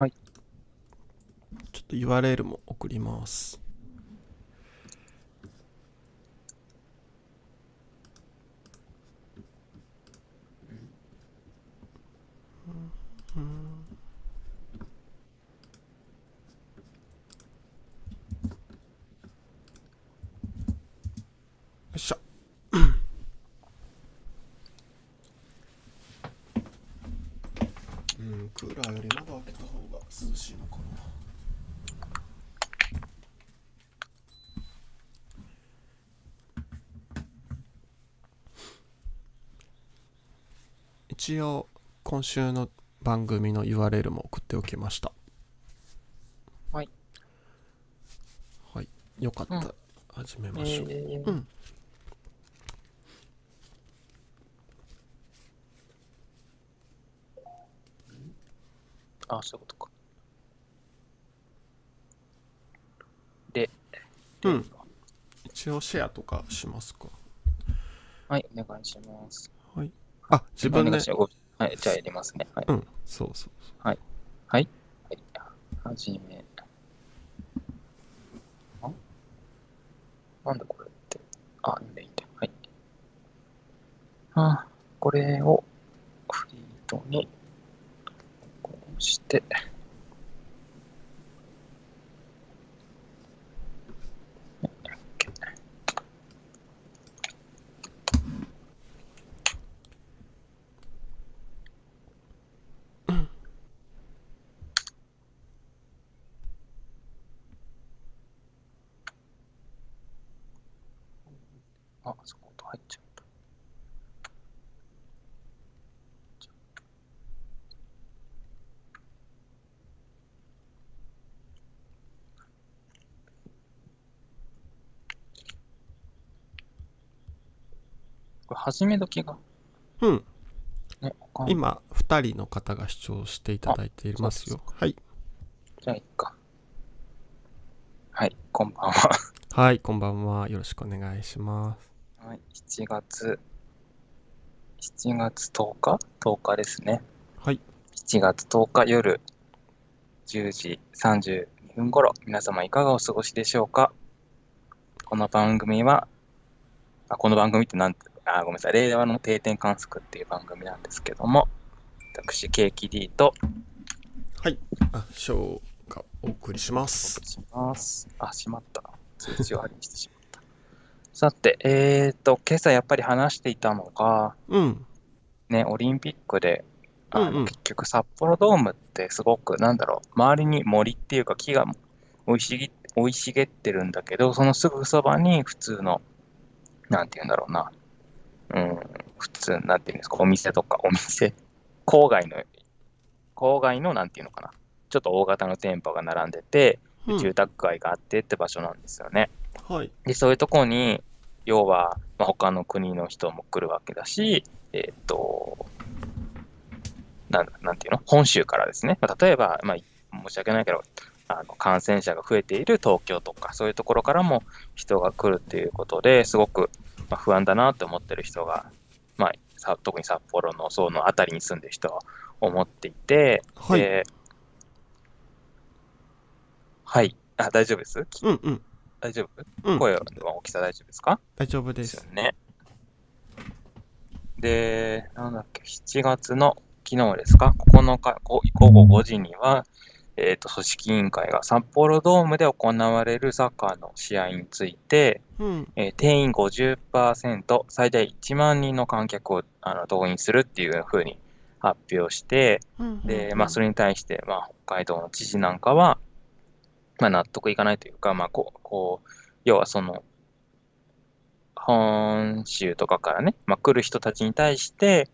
はい。ちょっと URL も送ります。よいしょ。うん、クーラーより窓開けた方が涼しいのかな。一応今週の番組の URL も送っておきました。はい。はい。よかった。らうん。始めましょう、えー。うん。あ、そういうことか。で、うん。一応シェアとかしますか。はい、お願いします。はいあ自分ではい、じゃあやりますね。はい。うんそうそうはい。はい。はじめ。あなんだこれって。あ、いいんだいいんだ。はい。あ、これをフリートにこうして。OK あ、そこ音入っちゃった。これ始め時が。うん。ね、今2人の方が視聴していただいていますよ。はい。じゃあいいか。はい、こんばんは。はいこんばんは。よろしくお願いします。はい、7月、7月10日 ?10 日ですね。はい。7月10日夜10時32分頃、皆様いかがお過ごしでしょうか？この番組は、あこの番組ってなんて、あ、ごめんなさい、令和の定点観測っていう番組なんですけども、私、ケーキ D とはいあショーがお送りしまおす送りします。あ、しまった。通知を貼りにしてしまった。さて、えーと、今朝やっぱり話していたのが、うんね、オリンピックで、あのうんうん結局札幌ドームってすごく、なんだろう、周りに森っていうか木が生い茂生い茂ってるんだけど、そのすぐそばに普通の、なんていうんだろうな、うん、普通、なんていうんですか、お店とか、お店、郊外の、郊外の、なんていうのかな、ちょっと大型の店舗が並んでて、うん。住宅街があってって場所なんですよね。はい。で、そういうところに、要は、まあ、他の国の人も来るわけだし、えーっと、なんなんていうの？本州からですね。まあ、例えば、まあ、申し訳ないけど、あの感染者が増えている東京とか、そういうところからも人が来るっていうことですごく、まあ、不安だなって思ってる人が、まあ、さ特に札幌のその辺りに住んでる人は思っていて、はい。ではい。あ、大丈夫です？うんうん。大丈夫？うん。声の大きさ大丈夫ですか？大丈夫でですすよね。で、なんだっけ、7月の昨日ですか、9日ご午後5時には、えっ、と、組織委員会が札幌ドームで行われるサッカーの試合について、うん。えー定員50%、最大1万人の観客をあの動員するっていうふうに発表して、うんで、まあ、それに対して、まあ、北海道の知事なんかは、まあ、納得いかないというか、まあ、こう、こう、要はその、本州とかからね、まあ、来る人たちに対して、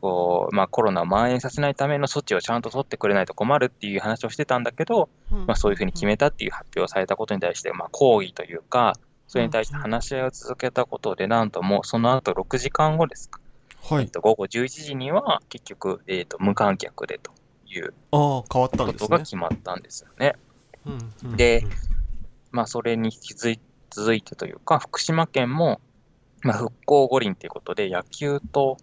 こう、まあ、コロナを蔓延させないための措置をちゃんと取ってくれないと困るっていう話をしてたんだけど、まあ、そういうふうに決めたっていう発表をされたことに対して、まあ、抗議というか、それに対して話し合いを続けたことで、なんともうその後6時間後ですか、はい。えっと、午後11時には結局、えっと、無観客でというああ変わったんことが決まったんですよね。でまあ、それに続い続いてというか、福島県も、まあ、復興五輪ということで、野球と、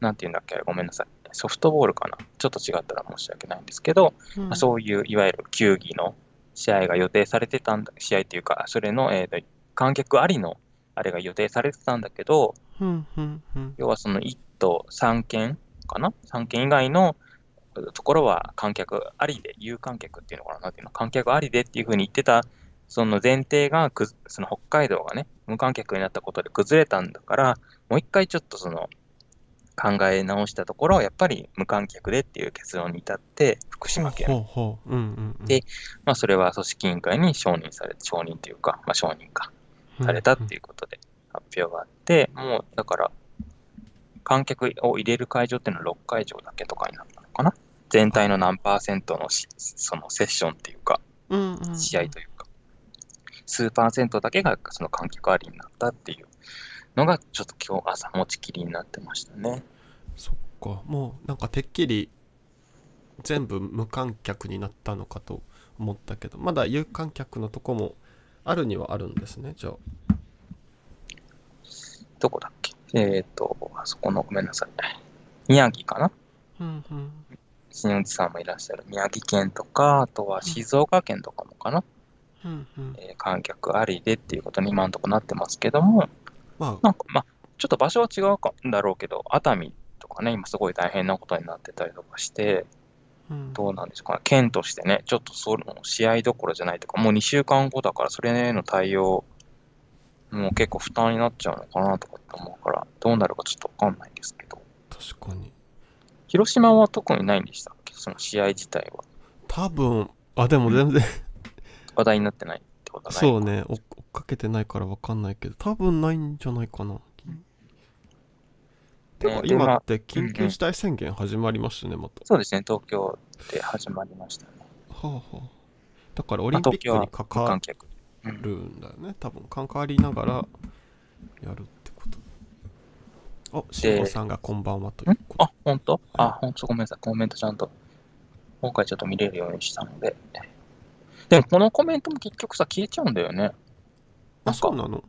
なんていうんだっけ、ごめんなさい、ソフトボールかな？ちょっと違ったら申し訳ないんですけど、うん。まあそういういわゆる球技の試合が予定されてたんだ、試合っていうか、それの、えーと観客ありのあれが予定されてたんだけど、うんうんうん。要はその1都3県かな ?3 県以外のところは観客ありで、有観客っていうのかな？なんていうの？観客ありでっていうふうに言ってた、その前提がくず、その北海道がね、無観客になったことで崩れたんだから、もう一回ちょっとその考え直したところ、やっぱり無観客でっていう結論に至って、福島県。でまあ、それは組織委員会に承認され、承認というか、まあ、承認か、されたっていうことで発表があって、もうだから、観客を入れる会場っていうのは6会場だけとかになったのかな？全体の何パーセントのしそのセッションっていうか、うんうんうん。試合というか、数パーセントだけがその観客ありになったっていうのが、ちょっと今日朝持ちきりになってましたね。そっか。もうなんかてっきり全部無観客になったのかと思ったけどまだ有観客のとこもあるにはあるんですねじゃあ。どこだっけ？えっ、と、あそこのごめんなさい。宮城かな？うんうん。新内さんもいらっしゃる。宮城県とか、あとは静岡県とかもかな、うんうん。えー観客ありでっていうことに今のところなってますけども、まあ。なんかまあ、ちょっと場所は違うかんだろうけど、熱海とかね、今すごい大変なことになってたりとかして、うん。どうなんでしょうかね、県としてね、ちょっとその試合どころじゃないとか、もう2週間後だから、それへの対応、もう結構負担になっちゃうのかなとかって思うから、どうなるかちょっとわかんないですけど、確かに。広島は特にないんでしたっけ？その試合自体は。多分あでも全然。話題になってないってことはないそうねかけてないから分かんないけど多分ないんじゃないかな。でまあ今って緊急事態宣言始まりましたねまた。そうですね、東京で始まりましたね。はあはあ。だからオリンピックに無関わるんだよね多分関わりながらやるってこと。お慎吾さんがこんばんはということ。あ、本当？あ、ほんとごめんなさい。コメントちゃんと、今回ちょっと見れるようにしたので。でも、このコメントも結局さ、消えちゃうんだよね。なあそうなの？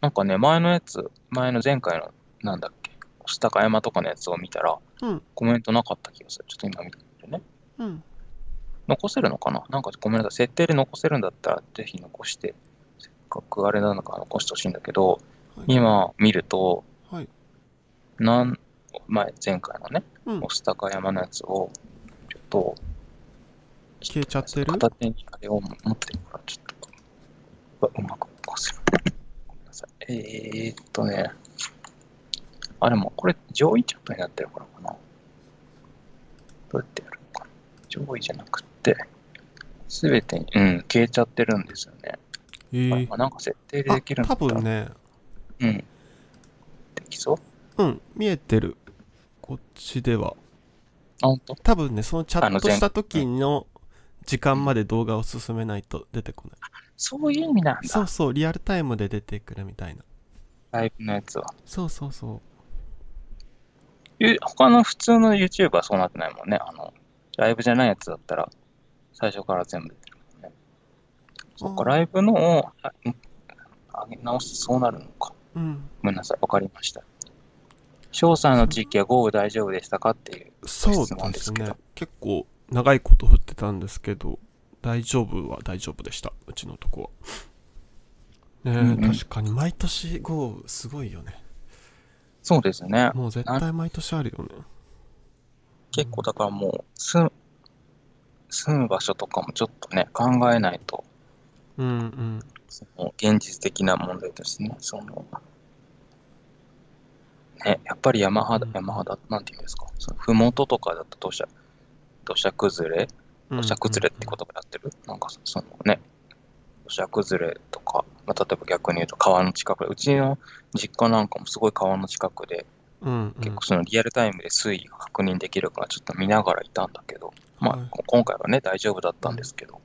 なんかね、前のやつ、前の前回の、なんだっけ、押高山とかのやつを見たら、うん。コメントなかった気がする。ちょっと今見てみるね。うん。残せるのかな？なんかごめんなさい。設定で残せるんだったら、ぜひ残して、せっかくあれなのか残してほしいんだけど、はい。今見ると、はい。なん前、前回のね、うん。御巣鷹山のやつを、ちょっと、消えちゃってる？片手にあれを持ってるから、ちょっと、うまく起こせる。ごめんなさい。えー、っとね、あ、でもこれ上位チャットになってるからかな。どうやってやるのかな。上位じゃなくって、すべてに、うん、消えちゃってるんですよね。えーあなんか設定であできるんだ多分ねうん。できそう？うん見えてるこっちではあ、ほんと多分ねそのチャットした時の時間まで動画を進めないと出てこないそういう意味なんだ。そうそうリアルタイムで出てくるみたいなライブのやつは。そうそうそうゆ他の普通の YouTube はそうなってないもんね。あの、ライブじゃないやつだったら、最初から全部出てるもんね。そっか、ライブのを上げ直すとそうなるのか。うんごめんなさい、わかりました。翔さんの地域は豪雨大丈夫でしたかっていう。そう質問ですねですけど結構長いこと降ってたんですけど大丈夫は大丈夫でした。うちのとこは。ねえ、うんうん。確かに毎年豪雨すごいよね。そうですね。もう絶対毎年あるよね。結構だからもう、住む、住む場所とかもちょっとね、考えないと、うんうん。その現実的な問題としてね、その、ね、やっぱり山肌、うん山肌、なんていうんですか、そのふもととかだと土砂、土砂崩れ土砂崩れって言葉やってる、なんかそのね、土砂崩れとか、まあ、例えば逆に言うと川の近く。で、うちの実家なんかもすごい川の近くで、うんうん。結構そのリアルタイムで水位が確認できるからちょっと見ながらいたんだけど、まあ、はい。こ今回はね、大丈夫だったんですけど、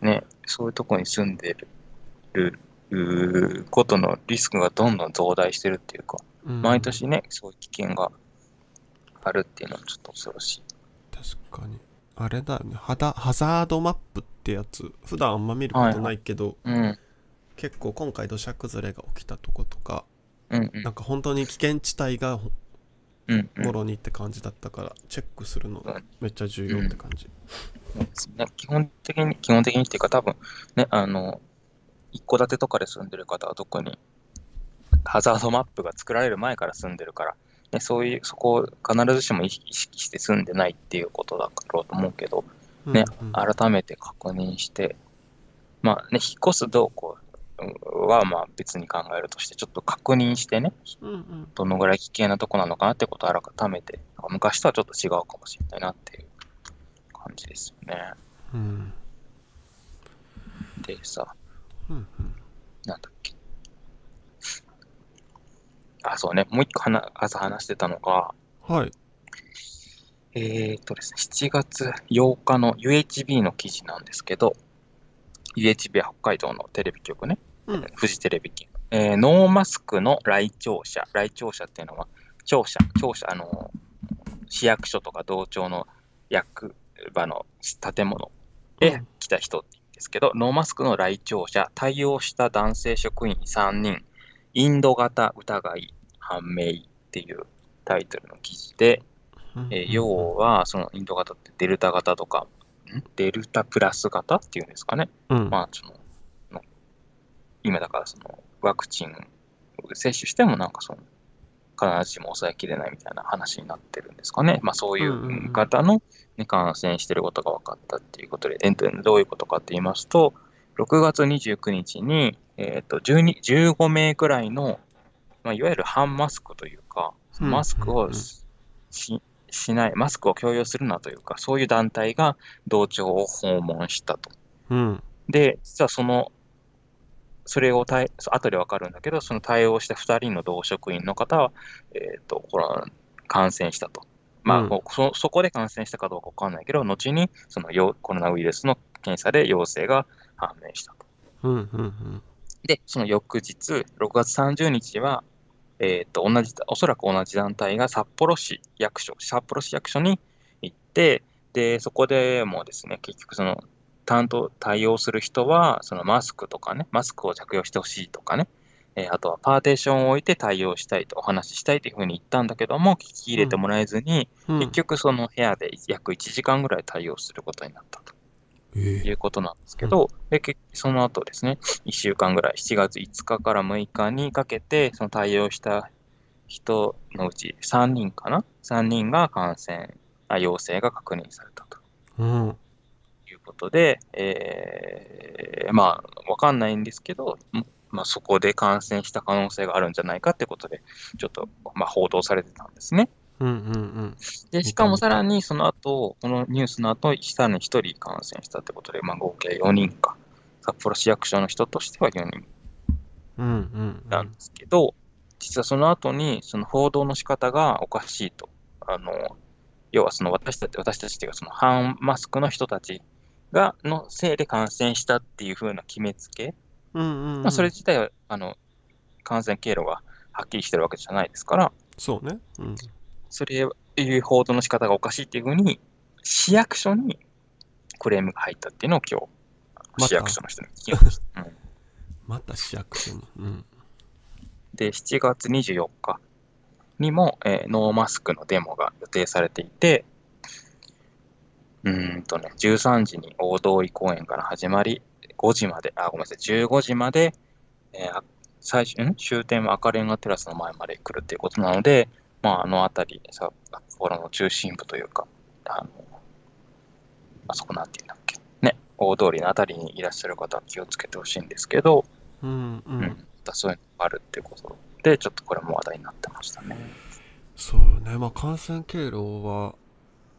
ね、そういうとこに住んでるることのリスクがどんどん増大してるっていうか、うん。毎年ね、そういう危険があるっていうのはちょっと恐ろしい。確かにあれだよね。ハダハザードマップってやつ。普段あんま見ることないけど、うん、結構今回土砂崩れが起きたとことかうん、うん。なんか本当に危険地帯が。もろにって感じだったからチェックするのうん。めっちゃ重要って感じ。そうですね基本的に、基本的にっていうか、多分ね、あの、一戸建てとかで住んでる方は特に、ハザードマップが作られる前から住んでるから、ね、そういう、そこを必ずしも意識して住んでないっていうことだろうと思うけど、ね、うんうん。改めて確認して、まあね、引っ越すどうこうはまあ別に考えるとして、ちょっと確認してね、うんうん。どのぐらい危険なとこなのかなってことを改めて、昔とはちょっと違うかもしれないなっていう感じですよね。うん。でさ、うんうん。なんだっけ？あ、そうね、もう一個話朝話してたのが、はい。えーっとですね、7月8日の UHB の記事なんですけど、UHB は北海道のテレビ局ね、うん。フジテレビ系、えーノーマスクの来庁者、来庁者っていうのは、庁舎、庁舎、あの、市役所とか同庁の役場の建物でうん。来た人ですけど、ノーマスクの来庁者、対応した男性職員3人、インド型疑い判明っていうタイトルの記事で、うんえー要は、そのインド型ってデルタ型とか、ん？デルタプラス型っていうんですかね。うんまあ、その、の今だからその、ワクチンを接種してもなんかその、必ずしも抑えきれないみたいな話になってるんですかね。まあそういう方の、ね、感染してることが分かったっていうことで、えっとどういうことかって言いますと、6月29日に、えっと12 15名くらいの、まあ、いわゆる反マスクというか、うんマスクをうんうんししない、マスクを強要するなというか、そういう団体が同庁を訪問したと。うんで、実はその、それを対、後でわかるんだけど、その対応した2人の同職員の方は、えっ、と、コロナ感染したと。まあ、うんもうそそこで感染したかどうかわかんないけど、後にそのよコロナウイルスの検査で陽性が判明したと。うんうんうんで、その翌日、6月30日は、えっ、と、同じ、おそらく同じ団体が札幌市役所、札幌市役所に行って、で、そこでもですね、結局その、担当、対応する人は、そのマスクとかね、マスクを着用してほしいとかね、えーあとはパーテーションを置いて対応したいと、お話ししたいというふうに言ったんだけども、聞き入れてもらえずに、うん結局その部屋で約1時間ぐらい対応することになったと。えいうことなんですけど、でけその後ですね、1週間ぐらい、7月5日から6日にかけて、その対応した人のうち3人かな ?3 人が感染、あ陽性が確認されたとうんいうことで、えーまあ、わかんないんですけど、んまあ、そこで感染した可能性があるんじゃないかってことで、ちょっと、まあ、報道されてたんですね。うんうんうん。で、しかもさらにその後、このニュースの後、さらに1人感染したってことで、まあ、合計4人か。札幌市役所の人としては4人。うんうんなんですけど、実はその後に、その報道の仕方がおかしいと。あの、要はその私たち、私たちっていうか、その反マスクの人たちが、のせいで感染したっていう風な決めつけ、うんうんうん。まあ、それ自体は、あの、感染経路がはっきりしてるわけじゃないですから、そうね。うんそれいう報道の仕方がおかしいっていうふうに、市役所にクレームが入ったっていうのを今日、市役所の人に聞きました。うん。また市役所に。うん。で、7月24日にも、えーノーマスクのデモが予定されていて、うーんとね、13時に大通公園から始まり、5時まで、あ、ごめんなさい、15時まで、えーあ最初、ん？終点は赤レンガテラスの前まで来るっていうことなので、まあ、あの辺り、札幌の中心部というか、あの、あそこなんていうんだっけ、ね、大通りの辺りにいらっしゃる方は気をつけてほしいんですけど、うんううんん、またそういうのがあるっていうことで、ちょっとこれも話題になってましたね。そうね。まあ感染経路は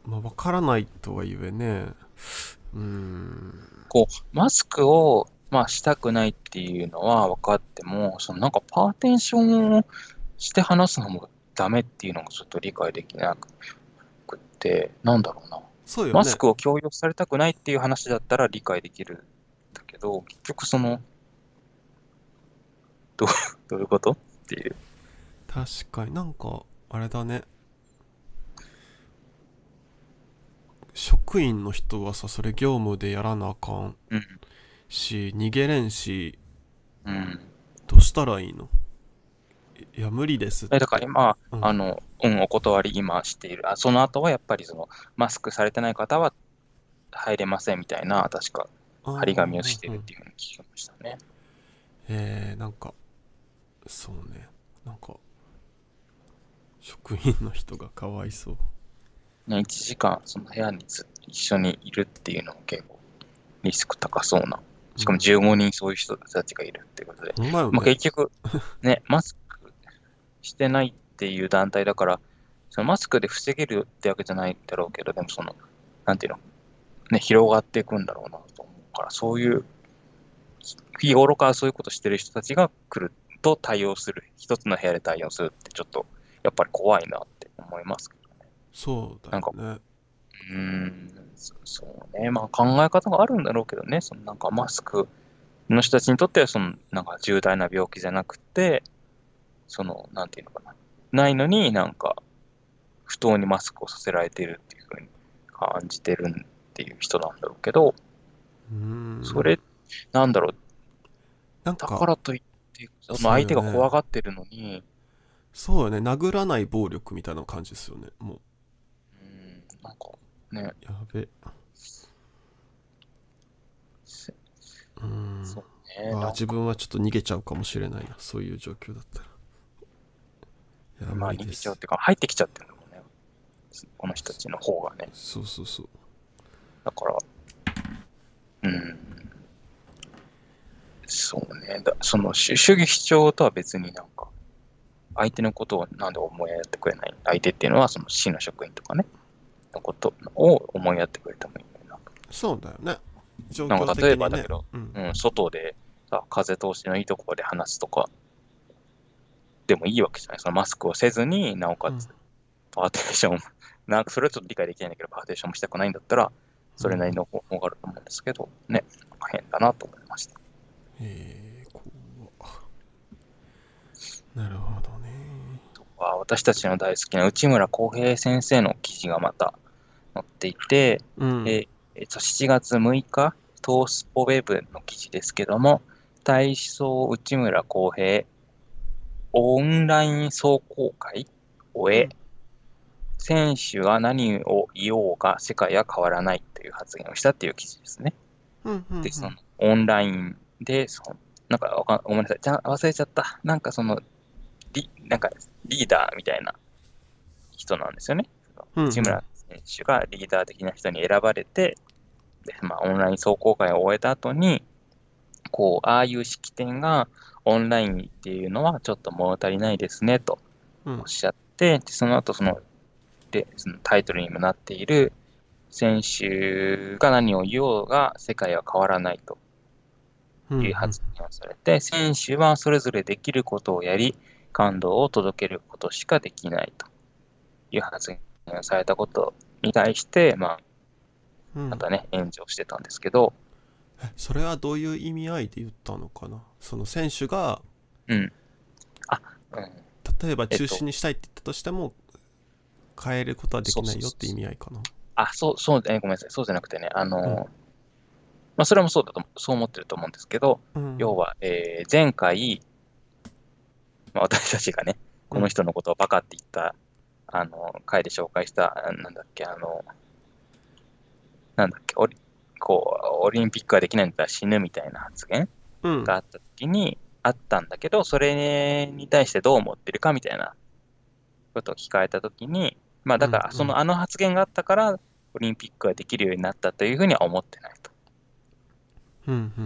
まあ分からないとはいえね。うん。こう、マスクを、まあ、したくないっていうのは分かっても、そのなんかパーテーションをして話すのもダメっていうのがちょっと理解できなくって、なんだろうな。そうよねマスクを強要されたくないっていう話だったら理解できるんだけど、結局その、どう どういうことっていう。確かになんかあれだね職員の人はさそれ業務でやらなあかんうん。し逃げれんしうん。どうしたらいいの？いや無理ですだから今、うんあの、うん、お断り今している。あその後はやっぱりその、マスクされてない方は入れませんみたいな、確か、張り紙をしてるっていうふうに聞きましたね。えー、なんかそうねなんか職員の人がかわいそうね、1時間その部屋にず一緒にいるっていうのも結構リスク高そうな。しかも15人そういう人たちがいるっていうことで。ほんまよまあ、ね結局、ね、マスクしてないっていう団体だから、そのマスクで防げるってわけじゃないんだろうけど、でもその、なんていうの、ね、広がっていくんだろうなと思うから、そういう、日頃からそういうことしてる人たちが来ると対応する、一つの部屋で対応するってちょっと、やっぱり怖いなって思いますけどね。そうだよねうーん、そそうね。まあ考え方があるんだろうけどね、そのなんかマスクの人たちにとっては、そのなんか重大な病気じゃなくて、その、なんていうのかな。ないのになんか、不当にマスクをさせられているっていうふうに感じてるっていう人なんだろうけど、うーん。それ、なんだろう、だなんかからといって、その相手が怖がってるのに、そうよね。殴らない暴力みたいな感じですよね。もう。ん、なんかね、うやべ。せうーん。そうね、あ自分はちょっと逃げちゃうかもしれないな。そういう状況だったらまあ無理です逃げちゃうっていうか、入ってきちゃってるんだもんね。この人たちの方がね。そうそうそうだから、うん。そうね。だその主主義主張とは別になんか、相手のことをなんで思いやってくれない相手っていうのは、その市の職員とかね、のことを思いやってくれてもいいのになと。そうだよね状なんか況的に、ね、例えばだけど、うんうん、外でさ、風通しのいいところで話すとか、でもいいわけじゃない。そのマスクをせずになおかつ、パーテーション、なんかそれはちょっと理解できないんだけど、パーテーションもしたくないんだったら、それなりの方法があると思うんですけど、ね、変だなと思いました。えー、こうなるほどね。とか私たちの大好きな内村航平先生の記事がまた載っていて、うん。ええっと、7月6日、トースポウェブの記事ですけども、体操内村航平オンライン壮行会を終え、うん選手が何を言おうが世界は変わらないという発言をしたっていう記事ですね。うんうんうんで、そのオンラインで、そのなんかわかんごめんなさい、じゃあ忘れちゃった。なんかその、リなんかリーダーみたいな人なんですよね。内村選手がリーダー的な人に選ばれて、でまあ、オンライン壮行会を終えた後に、こう、ああいう式典がオンラインっていうのはちょっと物足りないですねとうん。おっしゃって、でその後そのでそのタイトルにもなっている選手が何を言おうが世界は変わらないとうんいう発言をされて、選手はそれぞれできることをやり、感動を届けることしかできないという発言をされたことに対して、まうん。あ、またね、炎上してたんですけど、えそれはどういう意味合いで言ったのかな？その選手がうん。あ、うん。例えばえっと中止にしたいって言ったとしても、変えることはできないよって意味合いかな？あ、そう、そう、えごめんなさい。そうじゃなくてね、あの、うん。まあ、それもそうだと、そう思ってると思うんですけど、うん。要は、えー前回、まあ、私たちがね、この人のことをバカって言った、あの、回で紹介した、あなんだっけ、あの、なんだっけ、オリこう、オリンピックができないんだったら死ぬみたいな発言うん。があった時に、あったんだけど、それに対してどう思ってるかみたいなことを聞かれた時に、まあだから、そのあの発言があったから、オリンピックができるようになったというふうには思ってないと。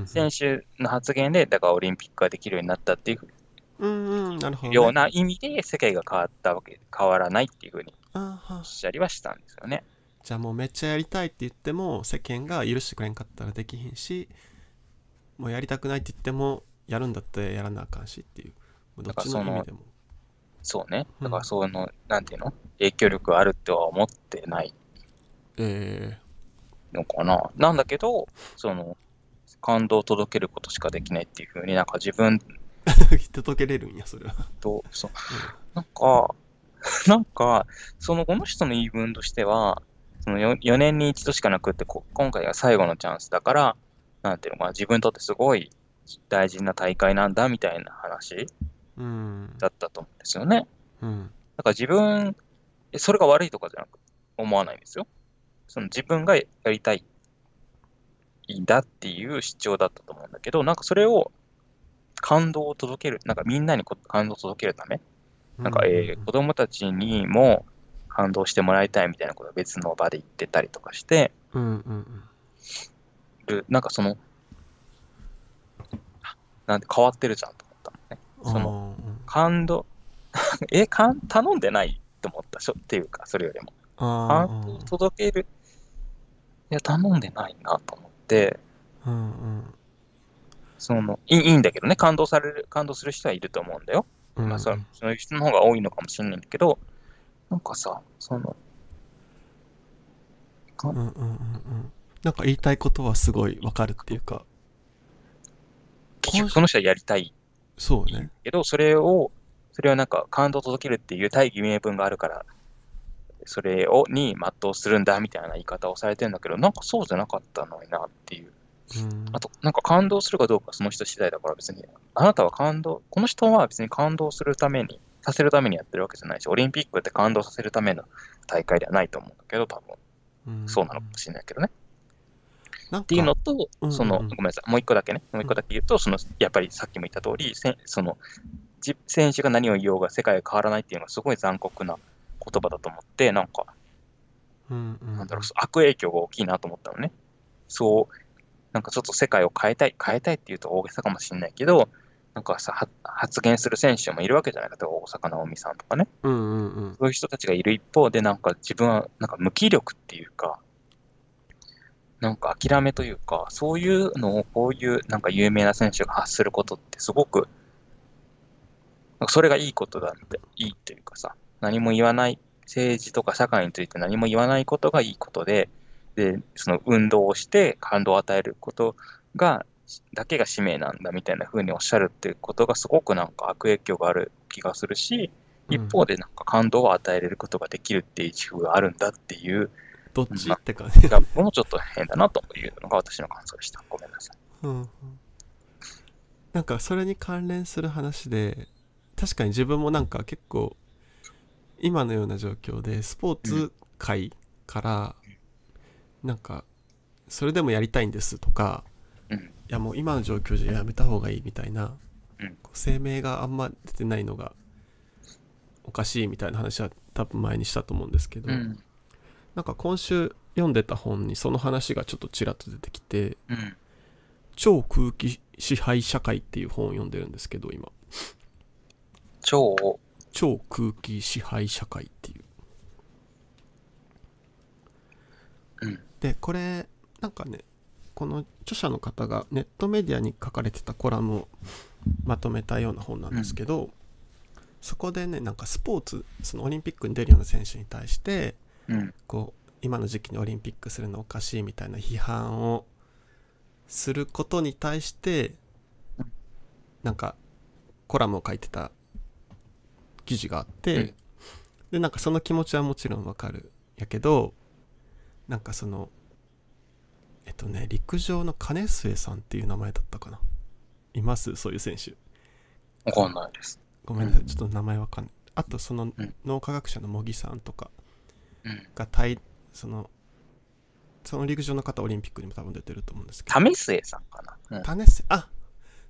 選手の発言で、だからオリンピックができるようになったっていううんうん。なるほど、ね、ような意味で世界が変わったわけ、変わらないっていうふうにおっしゃりはしたんですよね。じゃあもうめっちゃやりたいって言っても世間が許してくれんかったらできひんしもうやりたくないって言ってもやるんだったらやらなあかんしっていうどっちの意味でも。そうね。うん。だからその、なんていうの？影響力があるっては思ってない。えのかな？なんだけど、その、感動を届けることしかできないっていうふうになんか自分ー、届けれるんやそれは、と、そう、なんか、なんか、そのこの人の言い分としては、その 4, 4年に一度しかなくってこ、今回が最後のチャンスだから、なんていうのかな、自分にとってすごい大事な大会なんだみたいな話うんだったと思うんですよね。うんだから自分、えそれが悪いとかじゃなく思わないんですよ。その自分がやりたいんだっていう主張だったと思うんだけど、なんかそれを感動を届ける、なんかみんなにこ感動を届けるため、なんか、えー子供たちにも感動してもらいたいみたいなことを別の場で言ってたりとかしてうんうんうんる、なんかその、あなんで変わってるじゃんと思ったのね。その感動、え、かん頼んでないと思ったしょっていうか、それよりも。感動を届ける。いや、頼んでないなと思って、うんうんそのいいいいんだけどね、感動される、感動する人はいると思うんだよ。うんまあそ、そういう人の方が多いのかもしれないんだけど、なんかさ、その、うんうんうんうん。なんか言いたいことはすごいわかるっていうか。結局その人はやりたい。そうね。けど、それを、それはなんか感動を届けるっていう大義名分があるから、それをに全うするんだみたいな言い方をされてるんだけど、なんかそうじゃなかったのになっていう。うん。あと、なんか感動するかどうかはその人次第だから別に、あなたは感動、この人は別に感動するために、させるためにやってるわけじゃないし、オリンピックって感動させるための大会ではないと思うんだけど、多分。うん。そうなのかもしれないけどね。っていうのと、うんその、うんごめんなさい、もう一個だけね、もう一個だけ言うと、その、やっぱりさっきも言った通り、その、じ選手が何を言おうが世界が変わらないっていうのがすごい残酷な言葉だと思って、なんか、うんうん。なんだろう、悪影響が大きいなと思ったのね。そう、なんかちょっと世界を変えたい、変えたいっていうと大げさかもしれないけど、なんかさ、は発言する選手もいるわけじゃないかと、大坂なおみさんとかね。うんうんうんそういう人たちがいる一方で、なんか自分は、なんか無気力っていうか、なんか諦めというか、そういうのをこういうなんか有名な選手が発することってすごく、なんかそれがいいことだって、いいというかさ、何も言わない、政治とか社会について何も言わないことがいいことで、で、その運動をして感動を与えることが、だけが使命なんだみたいな風におっしゃるっていうことがすごくなんか悪影響がある気がするし、一方でなんか感動を与えれることができるっていう自負があるんだっていう、どっちって感じがもうちょっと変だなというのが私の感想でした。ごめんなさい。うんうんなんかそれに関連する話で確かに自分もなんか結構今のような状況でスポーツ界からなんかそれでもやりたいんですとかうん。いやもう今の状況じゃやめた方がいいみたいなうん声明があんま出てないのがおかしいみたいな話は多分前にしたと思うんですけど、うん。なんか今週読んでた本にその話がちょっとちらっと出てきてうん。超空気支配社会っていう本を読んでるんですけど今超、超空気支配社会っていううん。でこれなんかねこの著者の方がネットメディアに書かれてたコラムをまとめたような本なんですけど、そこでねなんかスポーツそのオリンピックに出るような選手に対してうん。こう今の時期にオリンピックするのおかしいみたいな批判をすることに対してうん。なんかコラムを書いてた記事があって、うん。でなんかその気持ちはもちろんわかるやけどなんかそのえっとね陸上の金末さんっていう名前だったかないます？そういう選手わかんないです。ごめんなさいちょっと名前わかんないあとそのうん脳科学者の茂木さんとかうん。が対そのその陸上の方オリンピックにも多分出てると思うんですけど為末さんかな？うん。種瀬あ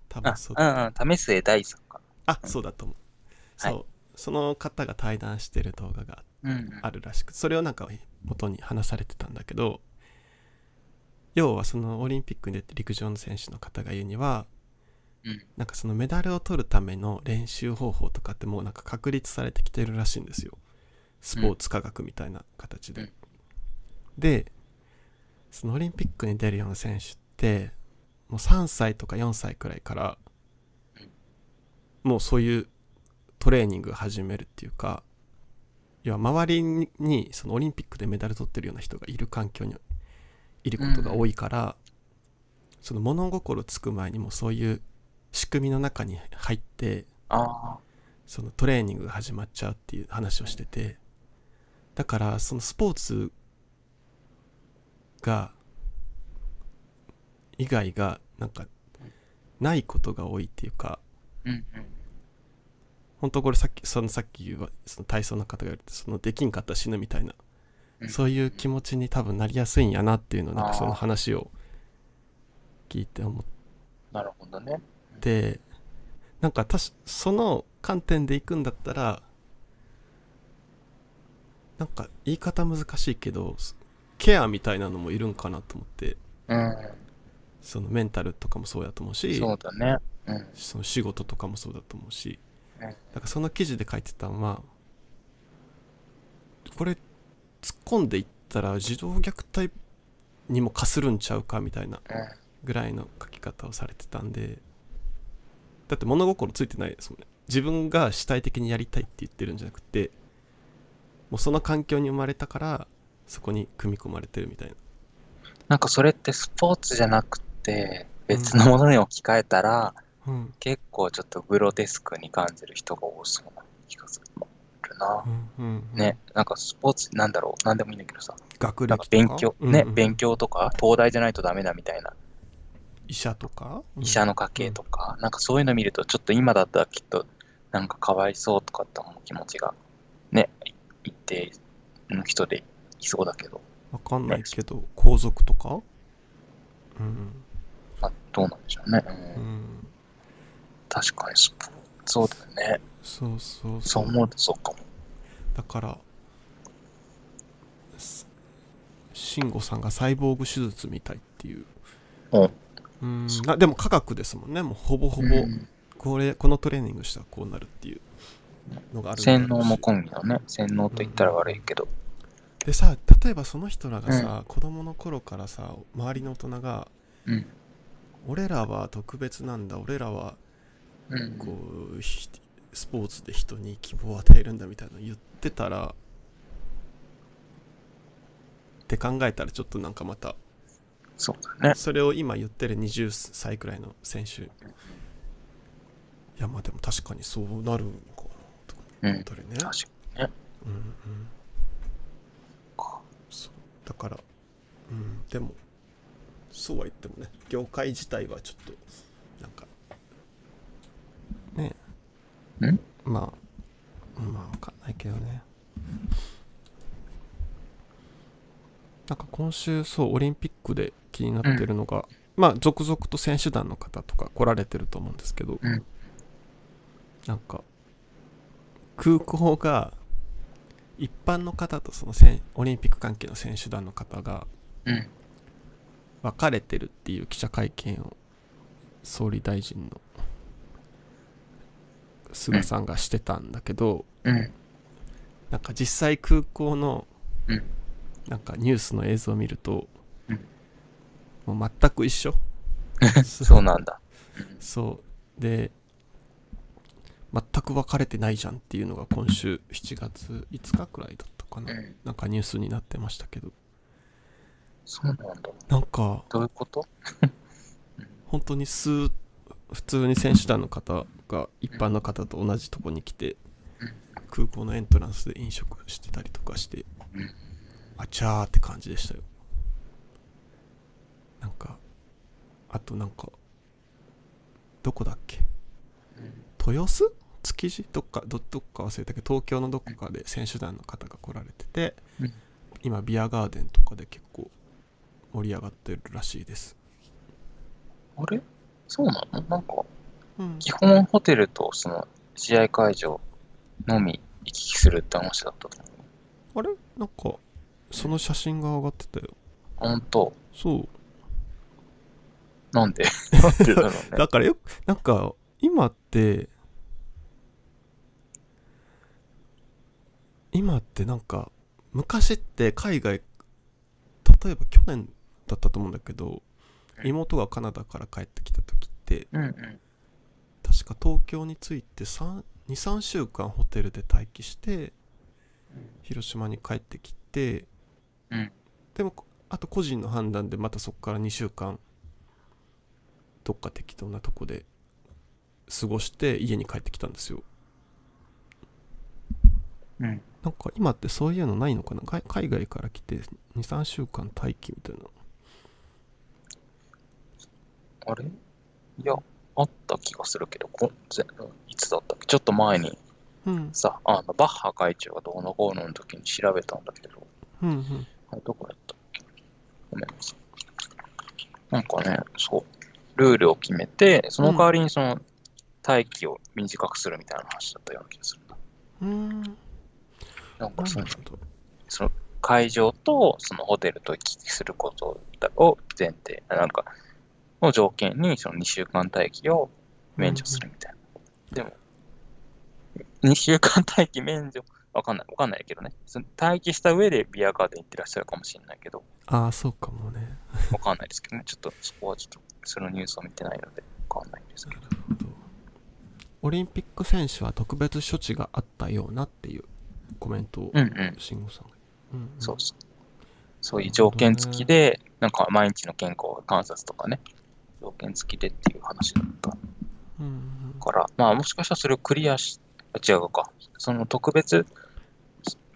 多分そうだ、あ、うんうん。為末大さんかあそうだと思う、はいそうその方が対談してる動画がな。うん。あるらしくそれをなんか元に話されてたんだけど要はそのオリンピックに出て陸上の選手の方が言うにはうん。なんかそのメダルを取るための練習方法とかってもうなんか確立されてきてるらしいんですよ。スポーツ科学みたいな形で、うん。でそのオリンピックに出るような選手ってもう3歳とか4歳くらいからもうそういうトレーニングを始めるっていうか要は周りにそのオリンピックでメダル取ってるような人がいる環境にいることが多いから、その物心つく前にもそういう仕組みの中に入って。そのトレーニングが始まっちゃうっていう話をしててだからそのスポーツが以外がなんかないことが多いっていうかうんうん。本当これさっきそのさっきはその体操の方が言ってそのできんかったら死ぬみたいな、うんそういう気持ちに多分なりやすいんやなっていうのをなんかその話を聞いて思っなるほどね。てなんかたしその観点でいくんだったらなんか言い方難しいけどケアみたいなのもいるんかなと思ってうん。そのメンタルとかもそうやと思うしそうだね。うん。その仕事とかもそうだと思うし、うんだからその記事で書いてたのはこれ突っ込んでいったら児童虐待にもかするんちゃうかみたいなうん。ぐらいの書き方をされてたんで。だって物心ついてないですもんね。自分が主体的にやりたいって言ってるんじゃなくてもうその環境に生まれたからそこに組み込まれてるみたいな。なんかそれってスポーツじゃなくて、別のものに置き換えたら、うん。結構ちょっとグロテスクに感じる人が多そうな気がするな。うんうんうん。ね、なんかスポーツ、なんだろう、なんでもいいんだけどさ、学歴勉強、ね、うんうん。勉強とか、東大じゃないとダメだみたいな、医者とか、うん。医者の家系とか、なんかそういうの見ると、ちょっと今だったらきっと、なんかかわいそうとかって思う気持ちが、ね、い一定の人でいそうだけど、わかんないけど皇族とか？うんまあ、どうなんでしょうね。うん。うん。確かにそうだよね。そうそうそう。思うとそうかも。だからす慎吾さんがサイボーグ手術みたいっていう。おうん。なでも科学ですもんね。もうほぼほぼうん。これこのトレーニングしたらこうなるっていうのがある洗脳も込みのね、洗脳と言ったら悪いけど、でさ例えばその人らがさ、子供の頃からさ周りの大人がうん。俺らは特別なんだ。俺らはうん。こうひスポーツで人に希望を与えるんだみたいなの言ってたらって考えたらちょっとなんかまたそうだね。それを今言ってる20歳くらいの選手いやまあでも確かにそうなるのかなとうん。思ったりね、確かにね。うんうんそうだからうんでもそうは言ってもね業界自体はちょっとなんかねんまあまあわかんないけどね。なんか今週そうオリンピックで気になってるのが、まあ続々と選手団の方とか来られてると思うんですけど、うん。なんか空港が一般の方とその選オリンピック関係の選手団の方がうん。分かれてるっていう記者会見を総理大臣の菅さんがしてたんだけど、うん。なんか実際空港のうんなんかニュースの映像を見ると、うんもう全く一緒 そうなんだ。そうで全く分かれてないじゃんっていうのが今週7月5日くらいだったかな、うん。なんかニュースになってましたけどそうなんだ。なんかどういうこと？本当に数普通に選手団の方が一般の方と同じとこに来てうん。空港のエントランスで飲食してたりとかしてうん。あちゃーって感じでしたよ。なんかあとなんかどこだっけ？豊洲？築地？どっか？どどっか忘れたけど東京のどこかで選手団の方が来られてて、うん。今ビアガーデンとかで結構盛り上がってるらしいです、あれ？そうなの？なんか、うん、基本ホテルとその試合会場のみ行き来するって話だったと思う。あれ？なんかその写真が上がってたよ。本当？そう。なんで？なんでだろうね。だからよくなんか今って今ってなんか昔って海外例えば去年だったと思うんだけどうん。妹がカナダから帰ってきた時ってうんうん。確か東京に着いて23週間ホテルで待機して広島に帰ってきてうん。でもあと個人の判断でまたそこから2週間どっか適当なとこで過ごして家に帰ってきたんですようん。なんか今ってそういうのないのかな？海海外から来て23週間待機みたいなあれ？いや、あった気がするけど、こぜいつだったっけ？ちょっと前にうん。さ、あの、バッハ会長がどうのこうのの時に調べたんだけど、うんうん。どこやったっけ？ごめんなさい。なんかね、そう、ルールを決めて、その代わりにその、待機を短くするみたいな話だったような気がするな。うん。なんかそのその会場とそのホテルと行き来することを前提、なんか、を条件にその2週間待機を免除するみたいな。でも、2週間待機免除、わかんない、わかんないけどね。その待機した上でビアガーデン行ってらっしゃるかもしれないけど、ああそうかもね わかんないですけどね。ちょっとそこはちょっと、そのニュースを見てないので、わかんないんですけど。なるほどオリンピック選手は特別処置があったようなっていうコメントをうんうん。慎吾さんが、うんうんそうそう。そういう条件付きで、なんか毎日の健康観察とかね、条件付きでっていう話だった。うんうんから、まあもしかしたらそれをクリアし、あ違うか、その特別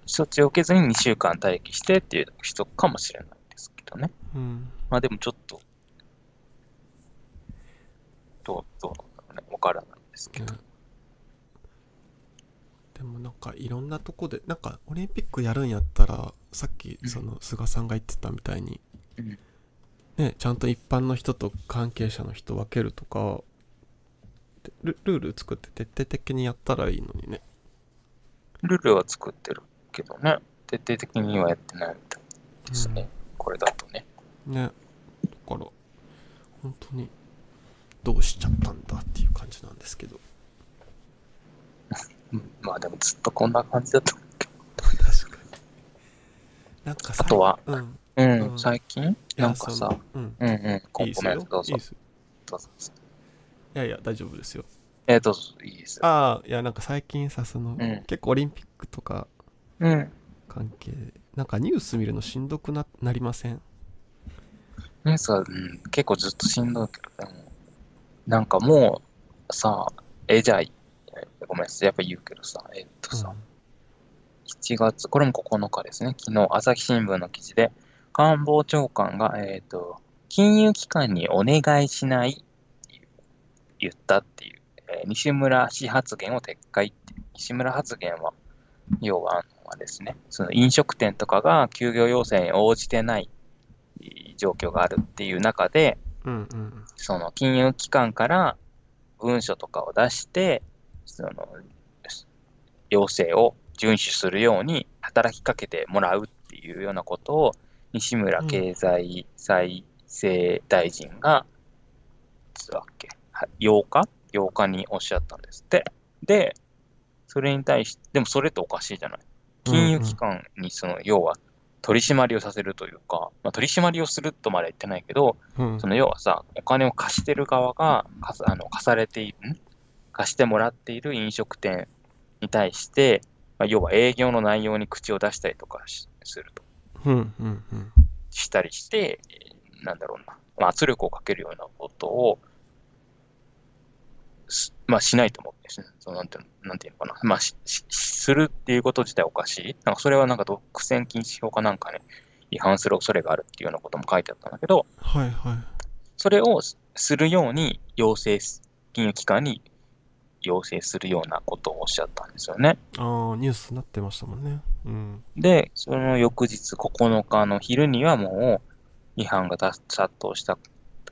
処置を受けずに2週間待機してっていう人かもしれないですけどね。うん。まあでもちょっと、どう、どうなんだろうね、わからないですけど。ねでもなんかいろんなとこでなんかオリンピックやるんやったらさっきうん。その菅さんが言ってたみたいに、うんねちゃんと一般の人と関係者の人分けるとかでルルール作って徹底的にやったらいいのにね。ルールは作ってるけどね、徹底的にはやってないみたいですね。これだとね。ね。だから本当にどうしちゃったんだっていう感じなんですけど。う んまあでもずっとこんな感じだと。確かに。なんかさあとはうんうん、うん。最近？なんかさ。うん。うんうん、ごいいですよ。ごめんどうぞ。いいで。すどうぞ。いやいや大丈夫ですよ。えー、どうぞ、いいですよ。ああいやなんか最近さその、うん。結構オリンピックとかうん。関係なんかニュース見るのしんどくななりません？ニュースは、うん、結構ずっとしんどいけど、でも、なんかもう、さ、え、じゃあ、えごめんなさい、やっぱ言うけどさ、えっとさ、7月、これも9日ですね、昨日、朝日新聞の記事で、官房長官が、えっと、金融機関にお願いしないって言ったっていう、えー西村氏発言を撤回って、西村発言は、要は、ですね、その飲食店とかが休業要請に応じてない状況があるっていう中で、うんうんその金融機関から文書とかを出して、その要請を遵守するように働きかけてもらうっていうようなことを西村経済再生大臣が、いつだっけ、は8日 ?8 日におっしゃったんですって。で、それに対して、でもそれっておかしいじゃない。金融機関にその、要は取り締まりをさせるというか、まあ、取り締まりをするとまでは言ってないけど、うんその要はさ、お金を貸してる側が、貸すあの貸されている、ん？貸してもらっている飲食店に対して、まあ、要は営業の内容に口を出したりとかしすると、したりして、えーなんだろうな、まあ、圧力をかけるようなことを、すまあ、しないと思うんですね。そのなんてなんていうのかな。まあしし、するっていうこと自体おかしい。なんかそれはなんか独占禁止法かなんかね、違反する恐れがあるっていうようなことも書いてあったんだけど、はいはいそれをすするように要請す、金融機関に要請するようなことをおっしゃったんですよね。ああニュースになってましたもんねうんで、その翌日9日の昼にはもう違反が殺到した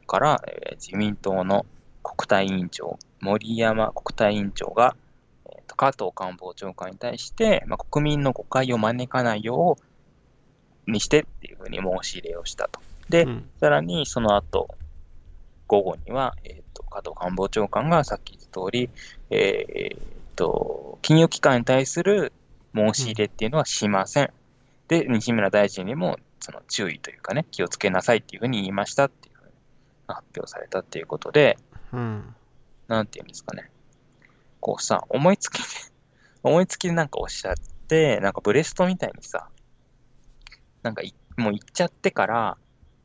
から、えー自民党の国対委員長、森山国対委員長が、えーと加藤官房長官に対して、まあ、国民の誤解を招かないようにしてっていうふうに申し入れをしたと。で、うんさらにその後、午後には、えー、と加藤官房長官がさっき言った通り、えーと、金融機関に対する申し入れっていうのはしません。で、西村大臣にもその注意というかね、気をつけなさいっていうふうに言いましたっていうふうに発表されたっていうことで、うんなんていうんですかね。こうさ、思いつきで、思いつきでなんかおっしゃって、なんかブレストみたいにさ、なんかもう言っちゃってから、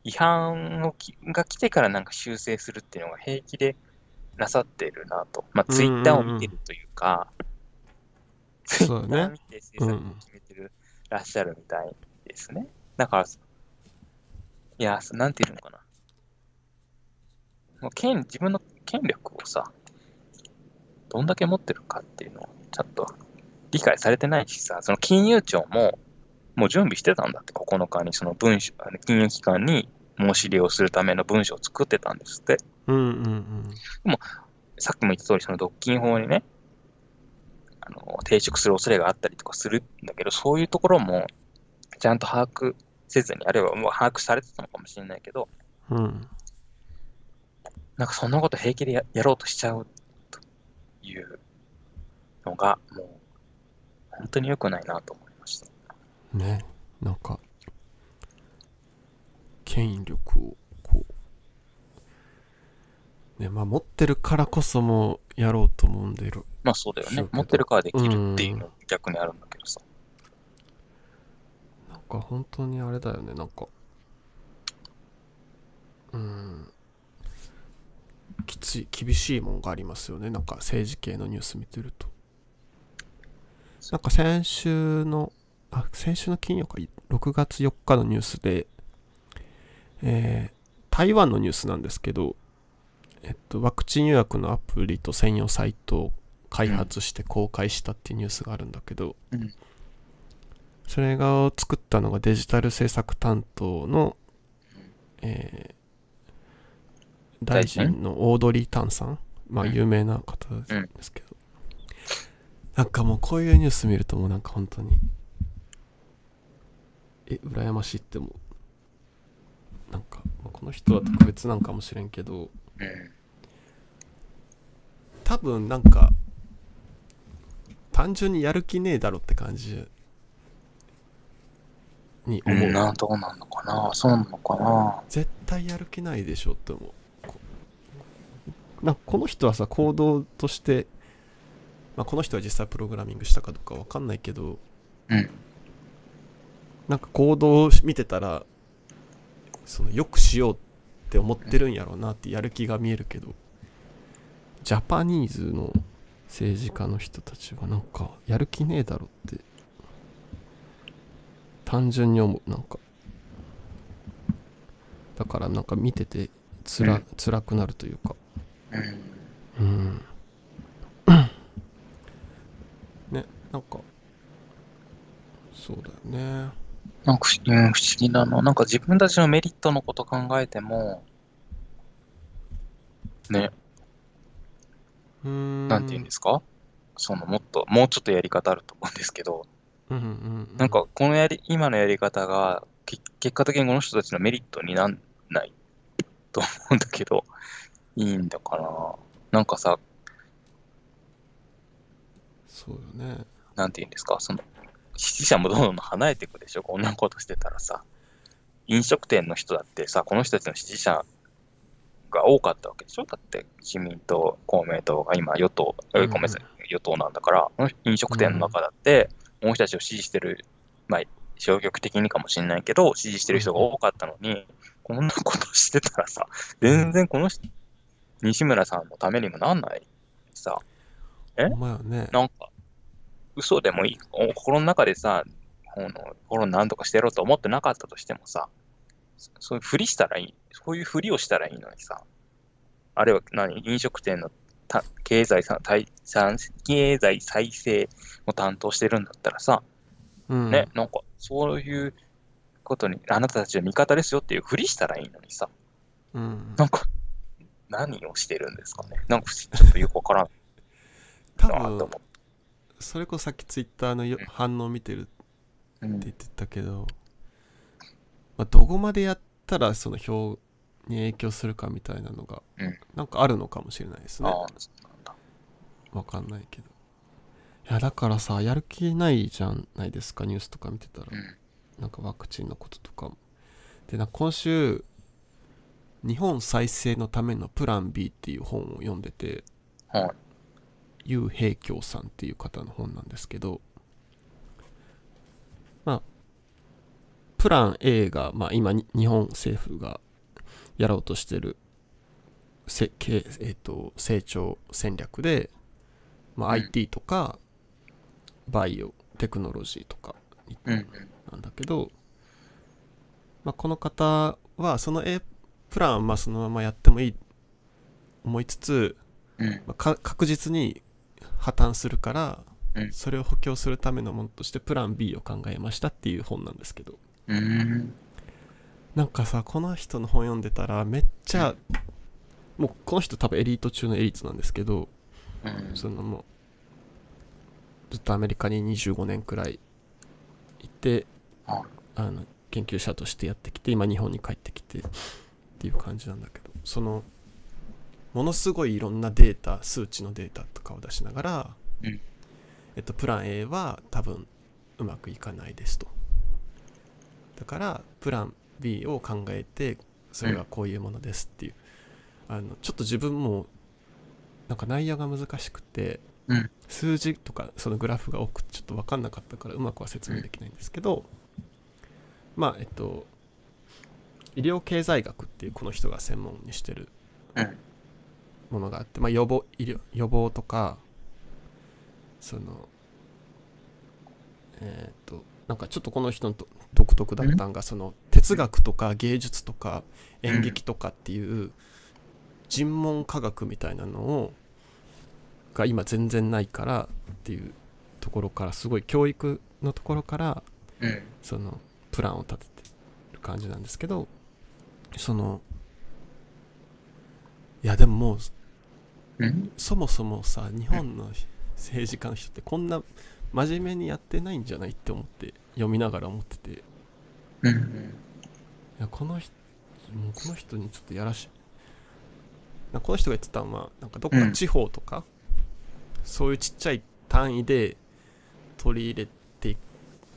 違反をが来てからなんか修正するっていうのが平気でなさってるなと。まあ、うんツイッターを見てるというか、ツイッター見て制作を決めてる、らっしゃるみたいですね。だから、いや、なんていうのかな。もう権、自分の権力をさ、どんだけ持ってるかっていうのをちゃんと理解されてないしさ、その金融庁も、もう準備してたんだって、9日にその文書、あの金融機関に申し入れをするための文書を作ってたんですって。うんうんうん。さっきも言った通り、その独禁法にね、あの、抵触する恐れがあったりとかするんだけど、そういうところも、ちゃんと把握せずに、あるいはもう把握されてたのかもしれないけど、うん。なんかそんなこと平気でややろうとしちゃうというのが、もう、本当に良くないなと思いました。ね。なんか権威力をねまあ持ってるからこそもやろうと思うんでるまあそうだよね。持ってるからできるっていうの逆にあるんだけどさ。なんか本当にあれだよねなんか。うん。きつい厳しいもんがありますよね。なんか政治系のニュース見てると。なんか先週のあ先週の金曜か6月4日のニュースでえー台湾のニュースなんですけどえっとワクチン予約のアプリと専用サイトを開発して公開したっていうニュースがあるんだけど、うん。それが作ったのがデジタル制作担当の、えー大臣のオードリー・タンさんまあうん。有名な方ですけど、なんかもうこういうニュース見るともうなんか本当にえ羨ましいってもう。なんかまあこの人は特別なんかもしれんけどうん。多分なんか単純にやる気ねえだろって感じにう思う、ん、などうなんのかな？そうなのかな？絶対やる気ないでしょって思う。こなんかこの人はさ行動として、まあ、この人は実際プログラミングしたかどうかわかんないけどうん。なんか行動を見てたらそのよくしようって思ってるんやろうなってやる気が見えるけどジャパニーズの政治家の人たちはなんかやる気ねえだろって単純に思う。なんかだからなんか見ててつら、うん。辛くなるというか。うん。うん。ねなんかそうだよね。なんか不思,、うん、不思議なの。なんか自分たちのメリットのこと考えても、ね、なんて言うんですか？そのもっと、もうちょっとやり方あると思うんですけど、うんうんうん。なんかこのやり、今のやり方が、け結果的にこの人たちのメリットになんない。と思うんだけど、いいんだかな。なんかさ、そうよね。なんて言うんですか、その、支持者もどんどん離れていくでしょ、こんなことしてたらさ。飲食店の人だってさ、この人たちの支持者が多かったわけでしょ？だって、自民党、公明党が今与党、えうんうん。ごめんなさい、与党なんだから、飲食店の中だって、この人たちを支持してる、まあ、消極的にかもしれないけど、支持してる人が多かったのに、こんなことしてたらさ、全然この人、西村さんのためにもなんないさ、え？ね。なんか、嘘でもいい。お心の中でさ、この心なんとかしてやろうと思ってなかったとしてもさ、そそういうふりしたらいい。そういうふりをしたらいいのにさ、あるいは何？飲食店のた経済さ対さ経済再生を担当してるんだったらさ、うん。ね、なんかそういうことに、あなたたちの味方ですよっていうふりしたらいいのにさ、うん。なんか、何をしてるんですかね？なんかちょっとよくわからん。多なと分思それこそさっきツイッターのようん。反応見てるって言ってたけど、まあ、どこまでやったらその票に影響するかみたいなのがうんなんかあるのかもしれないですね。わかんないけどいやだからさやる気ないじゃないですかニュースとか見てたらうん。なんかワクチンのこととかもでな今週日本再生のためのプラン B っていう本を読んでてはい。ユウ・ヘイキョウさんっていう方の本なんですけどまあプラン A が、まあ、今に日本政府がやろうとしてるせけ、えー、と成長戦略で、まあ、うん IT とかバイオテクノロジーとか。なんだけど、まあ、この方はその A プランはまあそのままやってもいい思いつつ、うん。まあか確実に破綻するからうんそれを補強するためのものとしてプラン B を考えましたっていう本なんですけどうーん。なんかさこの人の本読んでたらめっちゃもうこの人多分エリート中のエリートなんですけどうん。そのもうずっとアメリカに25年くらいいてはいあの研究者としてやってきて今日本に帰ってきてっていう感じなんだけどそのものすごいいろんなデータ数値のデータとかを出しながら、うん。えっと、プラン A は多分うまくいかないですと。だからプラン B を考えてそれはこういうものですっていう、あのちょっと自分もなんか内野が難しくて、うん。数字とかそのグラフが多くちょっと分かんなかったからうまくは説明できないんですけど、まあえっと医療経済学っていうこの人が専門にしてるうん。ものがあって、まあ、予防医療予防とかそのえっ、となんかちょっとこの人のと独特だったんがその哲学とか芸術とか演劇とかっていう人文科学みたいなのをが今全然ないからっていうところからすごい教育のところからうん。そのプランを立ててる感じなんですけどそのいやでももううん。そもそもさ日本の政治家の人ってこんな真面目にやってないんじゃないって思って読みながら思ってていうん。やこの人もうこの人にちょっとやらしなんかこの人が言ってたのはなんかどっか地方とか、そういうちっちゃい単位で取り入れて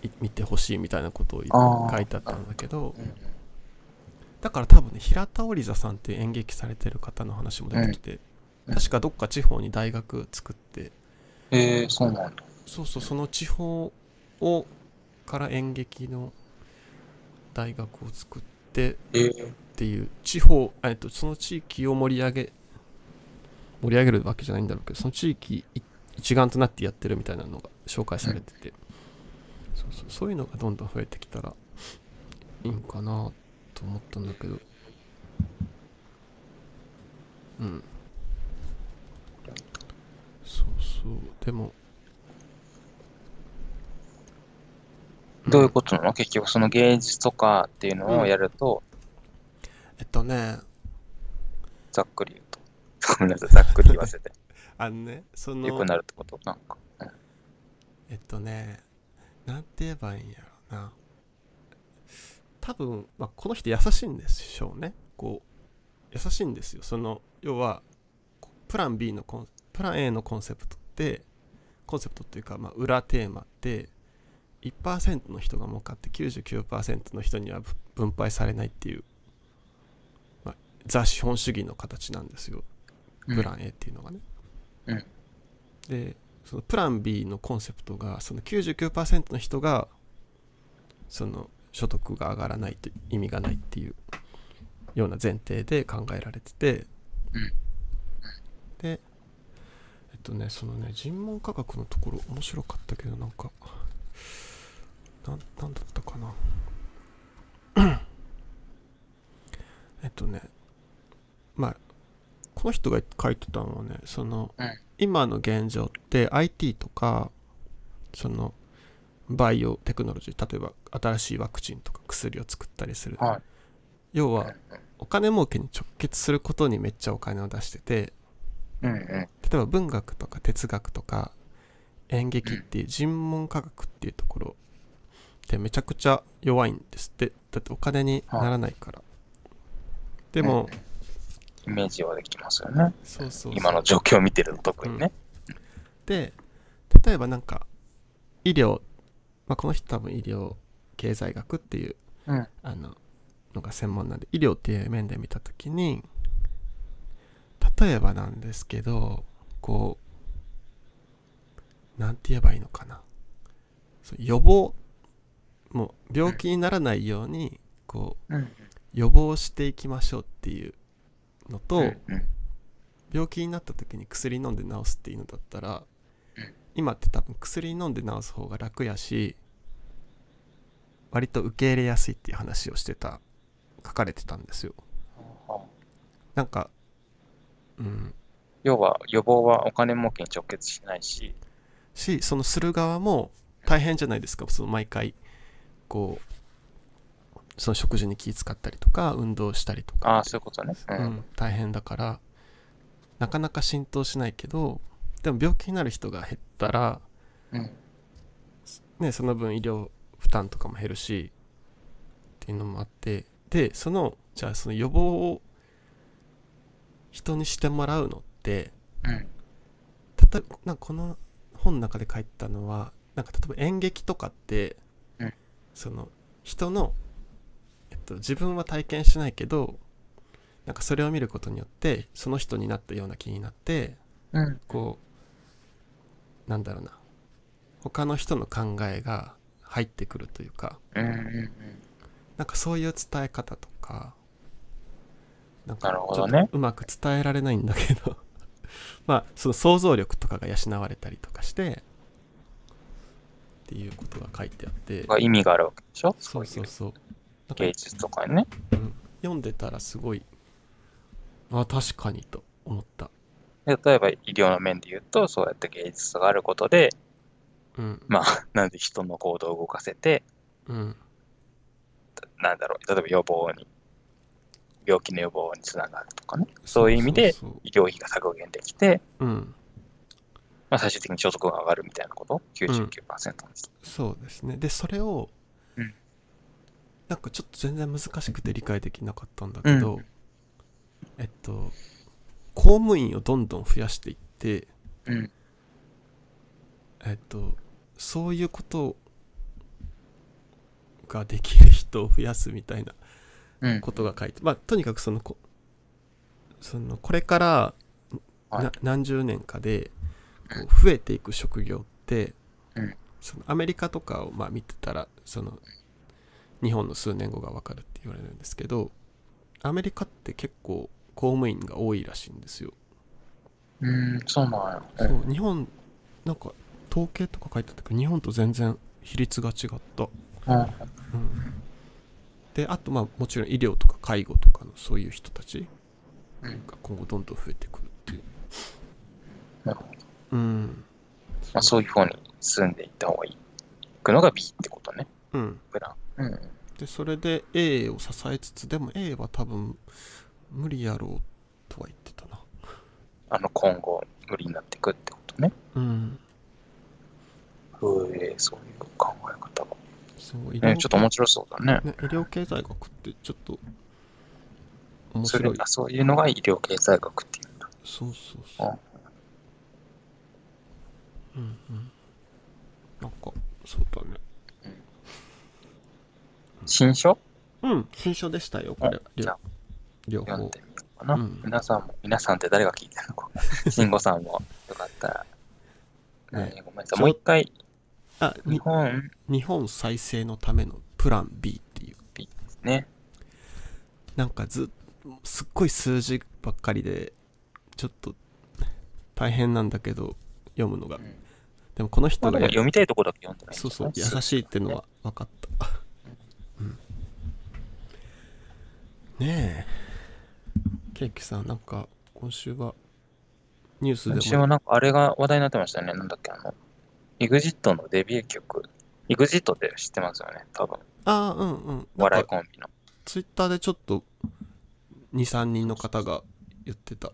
いみてほしいみたいなことを書いてあったんだけどうん。だから多分ね平田織座さんっていう演劇されてる方の話も出てきて、うん確かどっか地方に大学作ってえー、そうなんだ。そうそうその地方をから演劇の大学を作ってえー、っていう地方えっとその地域を盛り上げ盛り上げるわけじゃないんだろうけどその地域い一丸となってやってるみたいなのが紹介されてて、そうそうそういうのがどんどん増えてきたらいいんかなと思ったんだけど。うん。そうそう。でもどういうことなの？結局その芸術とかっていうのをやると、えっとねざっくり言うと。ごめんなさい、ざっくり言わせて。あのねその良くなるってこと？なんか。えっとね、なんて言えばいいんやろうな。多分、まあ、この人優しいんでしょうね。こう、優しいんですよ。その、要は、こプラン B のコン、プラン A のコンセプトって、コンセプトっていうか、まあ、裏テーマって、1%の人が儲かって99%の人には分配されないっていう、まあ、ザ資本主義の形なんですよ。プラン A っていうのがね。うんでそのプラン B のコンセプトがその99%の人がその所得が上がらないと意味がないっていうような前提で考えられてて、うんでえっとねそのね人文科学のところ面白かったけどなんかなんなんだったかな。えっとねまあこの人が書いてたのはねその、うん。今の現状って IT とかそのバイオテクノロジー例えば新しいワクチンとか薬を作ったりする、はい。要はうんお金儲けに直結することにめっちゃお金を出しててうんうん。例えば文学とか哲学とか演劇っていう人文科学っていうところってめちゃくちゃ弱いんですって。だってお金にならないから、でも、イメージはできますよね。そうそう今の状況を見てると特にね。で例えばなんか医療、まあ、この人多分医療経済学っていううん。あののが専門なんで医療っていう面で見た時に例えばなんですけどこうなんて言えばいいのかな。そう予防もう病気にならないようにこううん。予防していきましょうっていうのと。病気になった時に薬飲んで治すっていうのだったら、うん。今って多分薬飲んで治す方が楽やし割と受け入れやすいっていう話をしてた書かれてたんですよ。はあなんかうん。要は予防はお金儲けに直結しないし、しそのする側も大変じゃないですかその毎回こうその食事に気遣ったりとか運動したりとかああ、そういうことね。う。うんん、大変だからなかなか浸透しないけどでも病気になる人が減ったら、うん。ね、その分医療負担とかも減るしっていうのもあってでそのじゃあその予防を人にしてもらうのってうん。例えばなんかこの本の中で書いてたのはなんか例えば演劇とかって、うんその人の、えっと、自分は体験しないけどなんかそれを見ることによってその人になったような気になってうん。こうなんだろうな他の人の考えが入ってくるというかうん。うん。なんかそういう伝え方とかなんかちょっとうまく伝えられないんだけど まあその想像力とかが養われたりとかしてっていうことが書いてあって。が意味があるわけでしょ？そうそういそう。芸術とかにね。うん。読んでたらすごいあ確かにと思った。で例えば医療の面で言うと、そうやって芸術があることで、うん。まあ、なんで人の行動を動かせて、うん。なんだろう、例えば予防に、病気の予防につながるとかね。そういう意味で医療費が削減できて、うんまあ、最終的に所得が上がるみたいなこと、99%です。そうですねでそれを、うんなんかちょっと全然難しくて理解できなかったんだけど、うんえっと公務員をどんどん増やしていってうん。えっとそういうことができる人を増やすみたいなうん。ことが書いてまあとにかくそのこそのこれからはいな何十年かでこう増えていく職業って、うんそのアメリカとかをまあ見てたらその日本の数年後が分かるって言われるんですけどアメリカって結構公務員が多いらしいんですよ。うん、そうなんや。そう日本なんか統計とか書いてあったけど日本と全然比率が違った。うん。うん、であとまあもちろん医療とか介護とかのそういう人たちうん。が今後どんどん増えてくるっていう。なるほど。うん。まあ、そういう方に住んでいった方がいい。行くのが B ってことね。うん。プラン。うん。でそれで A を支えつつでも A は多分無理やろうとは言ってたな。あの、今後、無理になっていくってことね。うん。へえそういう考え方が。そう医ね、ちょっと面白そうだね。ね、医療経済学ってちょっと面それ白い。あそういうのが医療経済学っていうんだ。そうそうそう。うんうん。なんか、そうだね。新書？うん、新書でしたよ、これあ。じゃあ両方読んで。みようかな。うん皆さんも、皆さんって誰が聞いてるの？か。慎吾さんも よかったら。ねねごめんなさい。もう一回、あ、日に本日本再生のためのプラン B っていう。ですね。なんかずすっごい数字ばっかりで、ちょっと大変なんだけど、読むのが。うんでもこの人がや読みたいとこだけ読んでないんそうそう、優い。しいってのは分かった。うん。ねえ。ケーキさん、なんか、今週は、ニュース今週はなんかあれが話題になってましたね。なんだっけ、あの、EXIT のデビュー曲。EXIT って知ってますよね、多分。ああ、うんうん。笑いか、コンビの。ツイッターでちょっと、2、3人の方が言ってた。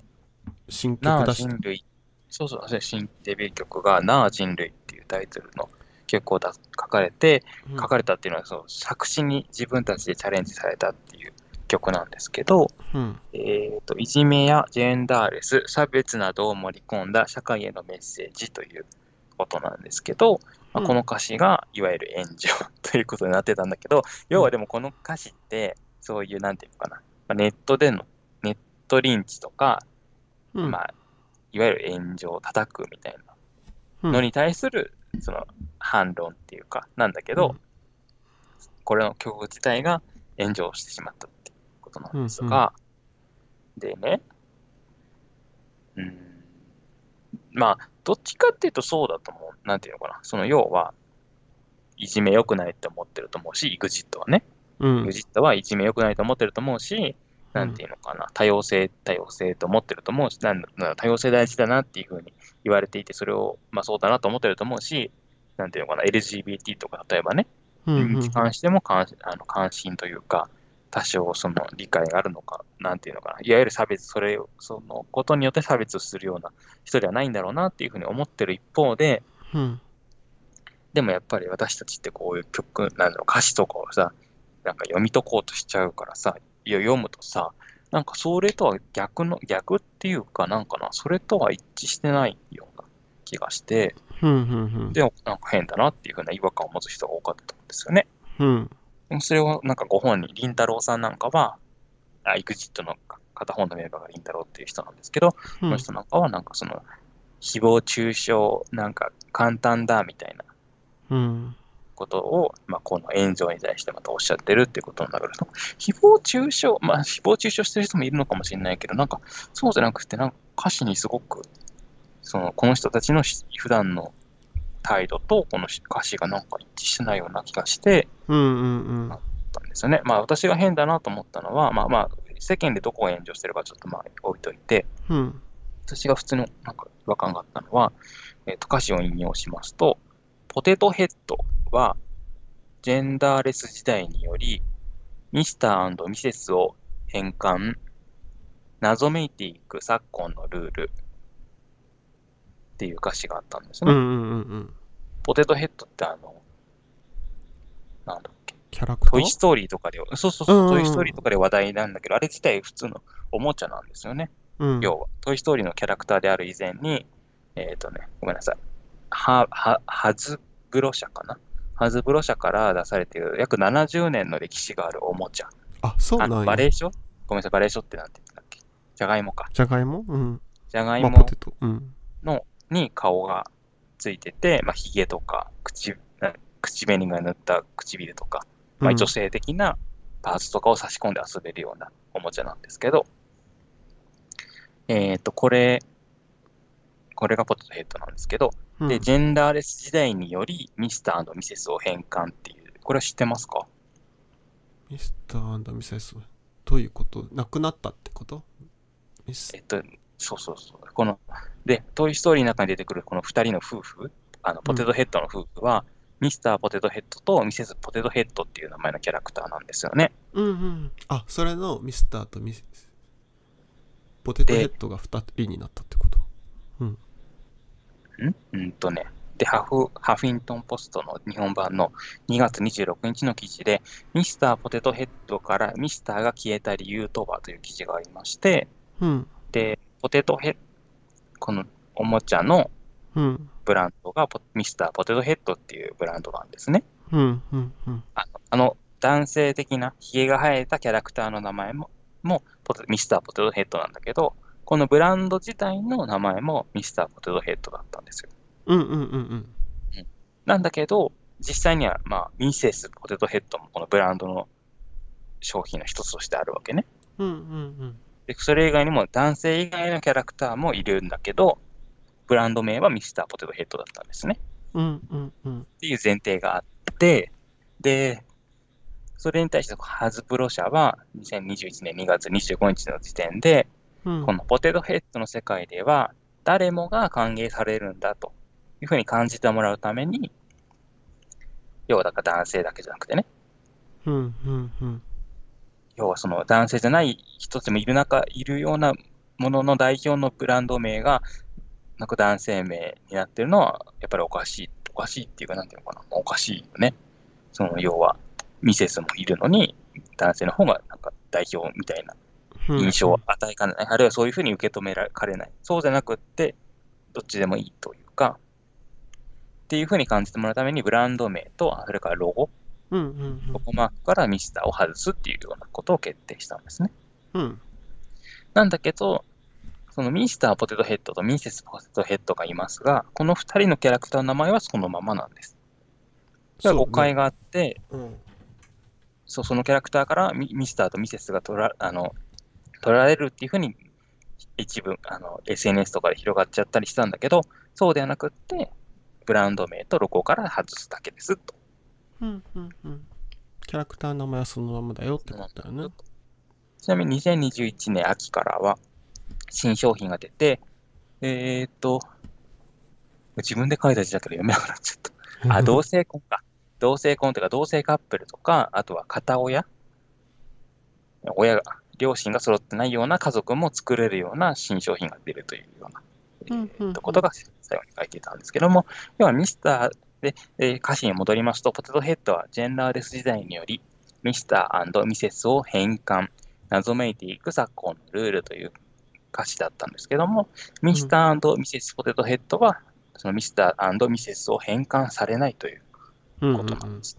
新曲出して。そうそう、新デビュー曲がなあ人類っていうタイトルの曲をだ書かれて、うん書かれたっていうのはそう作詞に自分たちでチャレンジされたっていう曲なんですけど、うん。えー、といじめやジェンダーレス、差別などを盛り込んだ社会へのメッセージということなんですけど、まあうんこの歌詞がいわゆる炎上ということになってたんだけど、要はでもこの歌詞ってそういうなんていうのかな、まあネットでのネットリンチとか、うん。まあ、いわゆる炎上を叩くみたいなうんのに対するその反論っていうかなんだけど、これの曲自体が炎上してしまったっていうことなんですが、でね、うん、まあ、どっちかっていうとそうだと思う。なんていうのかな。その要は、いじめ良くないって思ってると思うし、EXIT はね。うん。EXIT はいじめ良くないと思ってると思うし、なんていうのかな、多様性、多様性と思ってると思うし、なんだ多様性大事だなっていうふうに言われていて、それを、まあそうだなと思ってると思うし、なんていうのかな、LGBT とか、例えばね、うんうん。に関しても関あの関心というか、多少その理解があるのか、なんていうのかな、いわゆる差別、それを、そのことによって差別するような人ではないんだろうなっていうふうに思ってる一方で、うん。でもやっぱり私たちってこういう曲、なんだろう、歌詞とかをさ、なんか読み解こうとしちゃうからさ、読むとさ、なんかそれとは逆の、逆っていうかなんかな、それとは一致してないような気がして、でもなんか変だなっていうふうな違和感を持つ人が多かったと思うんですよね。うん。それをなんかご本人、りんたろーさんなんかは、あ、エグジットの片方のメンバーがりんたろーっていう人なんですけど、うん。この人なんかはなんかその、誹謗中傷、なんか簡単だみたいなうんことを、まあ、この炎上に対してまたおっしゃってるっていうことなんだけど、誹謗中傷、まあ、誹謗中傷してる人もいるのかもしれないけど、なんか、そうじゃなくて、なんか歌詞にすごく、その、この人たちのし普段の態度と、この歌詞がなんか一致してないような気がしてうんうんたんですよね。まあ、私が変だなと思ったのは、まあまあ、世間でどこを炎上してるかちょっとまあ置いといて、うん。私が普通のなんか違和感があったのは、えっと歌詞を引用しますと、ポテトヘッドはジェンダーレス時代により、ミスターミセスを変換、謎めいていく昨今のルールっていう歌詞があったんですね。うんうんうんうんポテトヘッドってあの、なんだっけ、キャラクター？トイストーリーとかで、そうそうそう、うんうんうんトイストーリーとかで話題なんだけど、あれ自体普通のおもちゃなんですよね。うん要は、トイ・ストーリーのキャラクターである以前に、えっ、とね、ごめんなさい。は、は、ハズブロ社かな？ハズブロ社から出されている約70年の歴史があるおもちゃ。あそうなんや。バレー書ごめんなさい、バレー書ってなんて言うんだっけ？じゃがいもか。じゃがいも？うん。じゃがいもまあポテト。うん。の、に顔がついてて、まあ、髭とか、口、な口紅が塗った唇とか、まあ、女性的なパーツとかを差し込んで遊べるようなおもちゃなんですけど、えっ、と、これ、これがポテトヘッドなんですけど、うん。で、ジェンダーレス時代により、ミスターミセスを変換っていう、これは知ってますか？ミスターミセスどういうこと？なくなったってこと？ミスえっと、そうそうそう。この、で、トイ・ストーリーの中に出てくるこの二人の夫婦、あの、ポテトヘッドの夫婦は、ミスターポテトヘッドとミセスポテトヘッドっていう名前のキャラクターなんですよね。うんうん。あそれのミスターとミセスポテトヘッドが2人になったってこと？んうんとね。で、ハフ、ハフィントンポストの日本版の2月26日の記事で、ミスターポテトヘッドからミスターが消えた理由とはという記事がありまして、うんで、ポテトヘッこのおもちゃのうんブランドがポミスターポテトヘッドっていうブランドなんですね。うんうんうんあのあの男性的なヒゲが生えたキャラクターの名前ももポテミスターポテトヘッドなんだけど、このブランド自体の名前もミスターポテトヘッドだったんですよ。うんうんうんうんなんだけど、実際には、まあ、ミセスポテトヘッドもこのブランドの商品の一つとしてあるわけね。うんうんで、それ以外にも男性以外のキャラクターもいるんだけど、ブランド名はミスターポテトヘッドだったんですね。うんうんうんっていう前提があって、で、それに対してハズプロ社は2021年2月25日の時点で、うんこのポテトヘッドの世界では誰もが歓迎されるんだというふうに感じてもらうために、要はだから男性だけじゃなくてね、うんうんうん要はその男性じゃない人でもいる中、いるようなものの代表のブランド名が、なんか男性名になってるのは、やっぱりおかしい。おかしいっていうか、なんていうのかな。おかしいよね。その、要は、ミセスもいるのに、男性の方がなんか代表みたいなうん印象を与えかねない。あるいはそういうふうに受け止められない。そうじゃなくって、どっちでもいいというか、っていうふうに感じてもらうために、ブランド名と、それからロゴ、うんうんロゴマークからミスターを外すっていうようなことを決定したんですね。うんなんだけど、そのミスターポテトヘッドとミセスポテトヘッドがいますが、この二人のキャラクターの名前はそのままなんです。じゃあ誤解があって、うんそうそのキャラクターからミミスターとミセスが取らあの取られるっていうふうに一部あの SNS とかで広がっちゃったりしたんだけど、そうではなくって、ブランド名とロゴから外すだけですと。うんうんうんキャラクターの名前はそのままだよってことだよねちなみに2021年秋からは新商品が出て、えーっと、自分で書いた字だけど読めなくなっちゃった。あ、同性婚か。同性婚というか、同性カップルとか、あとは片親親が、両親が揃ってないような家族も作れるような新商品が出るというような、えうんうんうんーとことが最後に書いていたんですけども、要はミスターで、えー歌詞に戻りますと、ポテトヘッドはジェンダーレス時代により、ミスターミセスを変換、謎めいていく昨今のルールという歌詞だったんですけども、ミスターミセスポテトヘッドは、そのミスターミセスを変換されないといううんことなんです。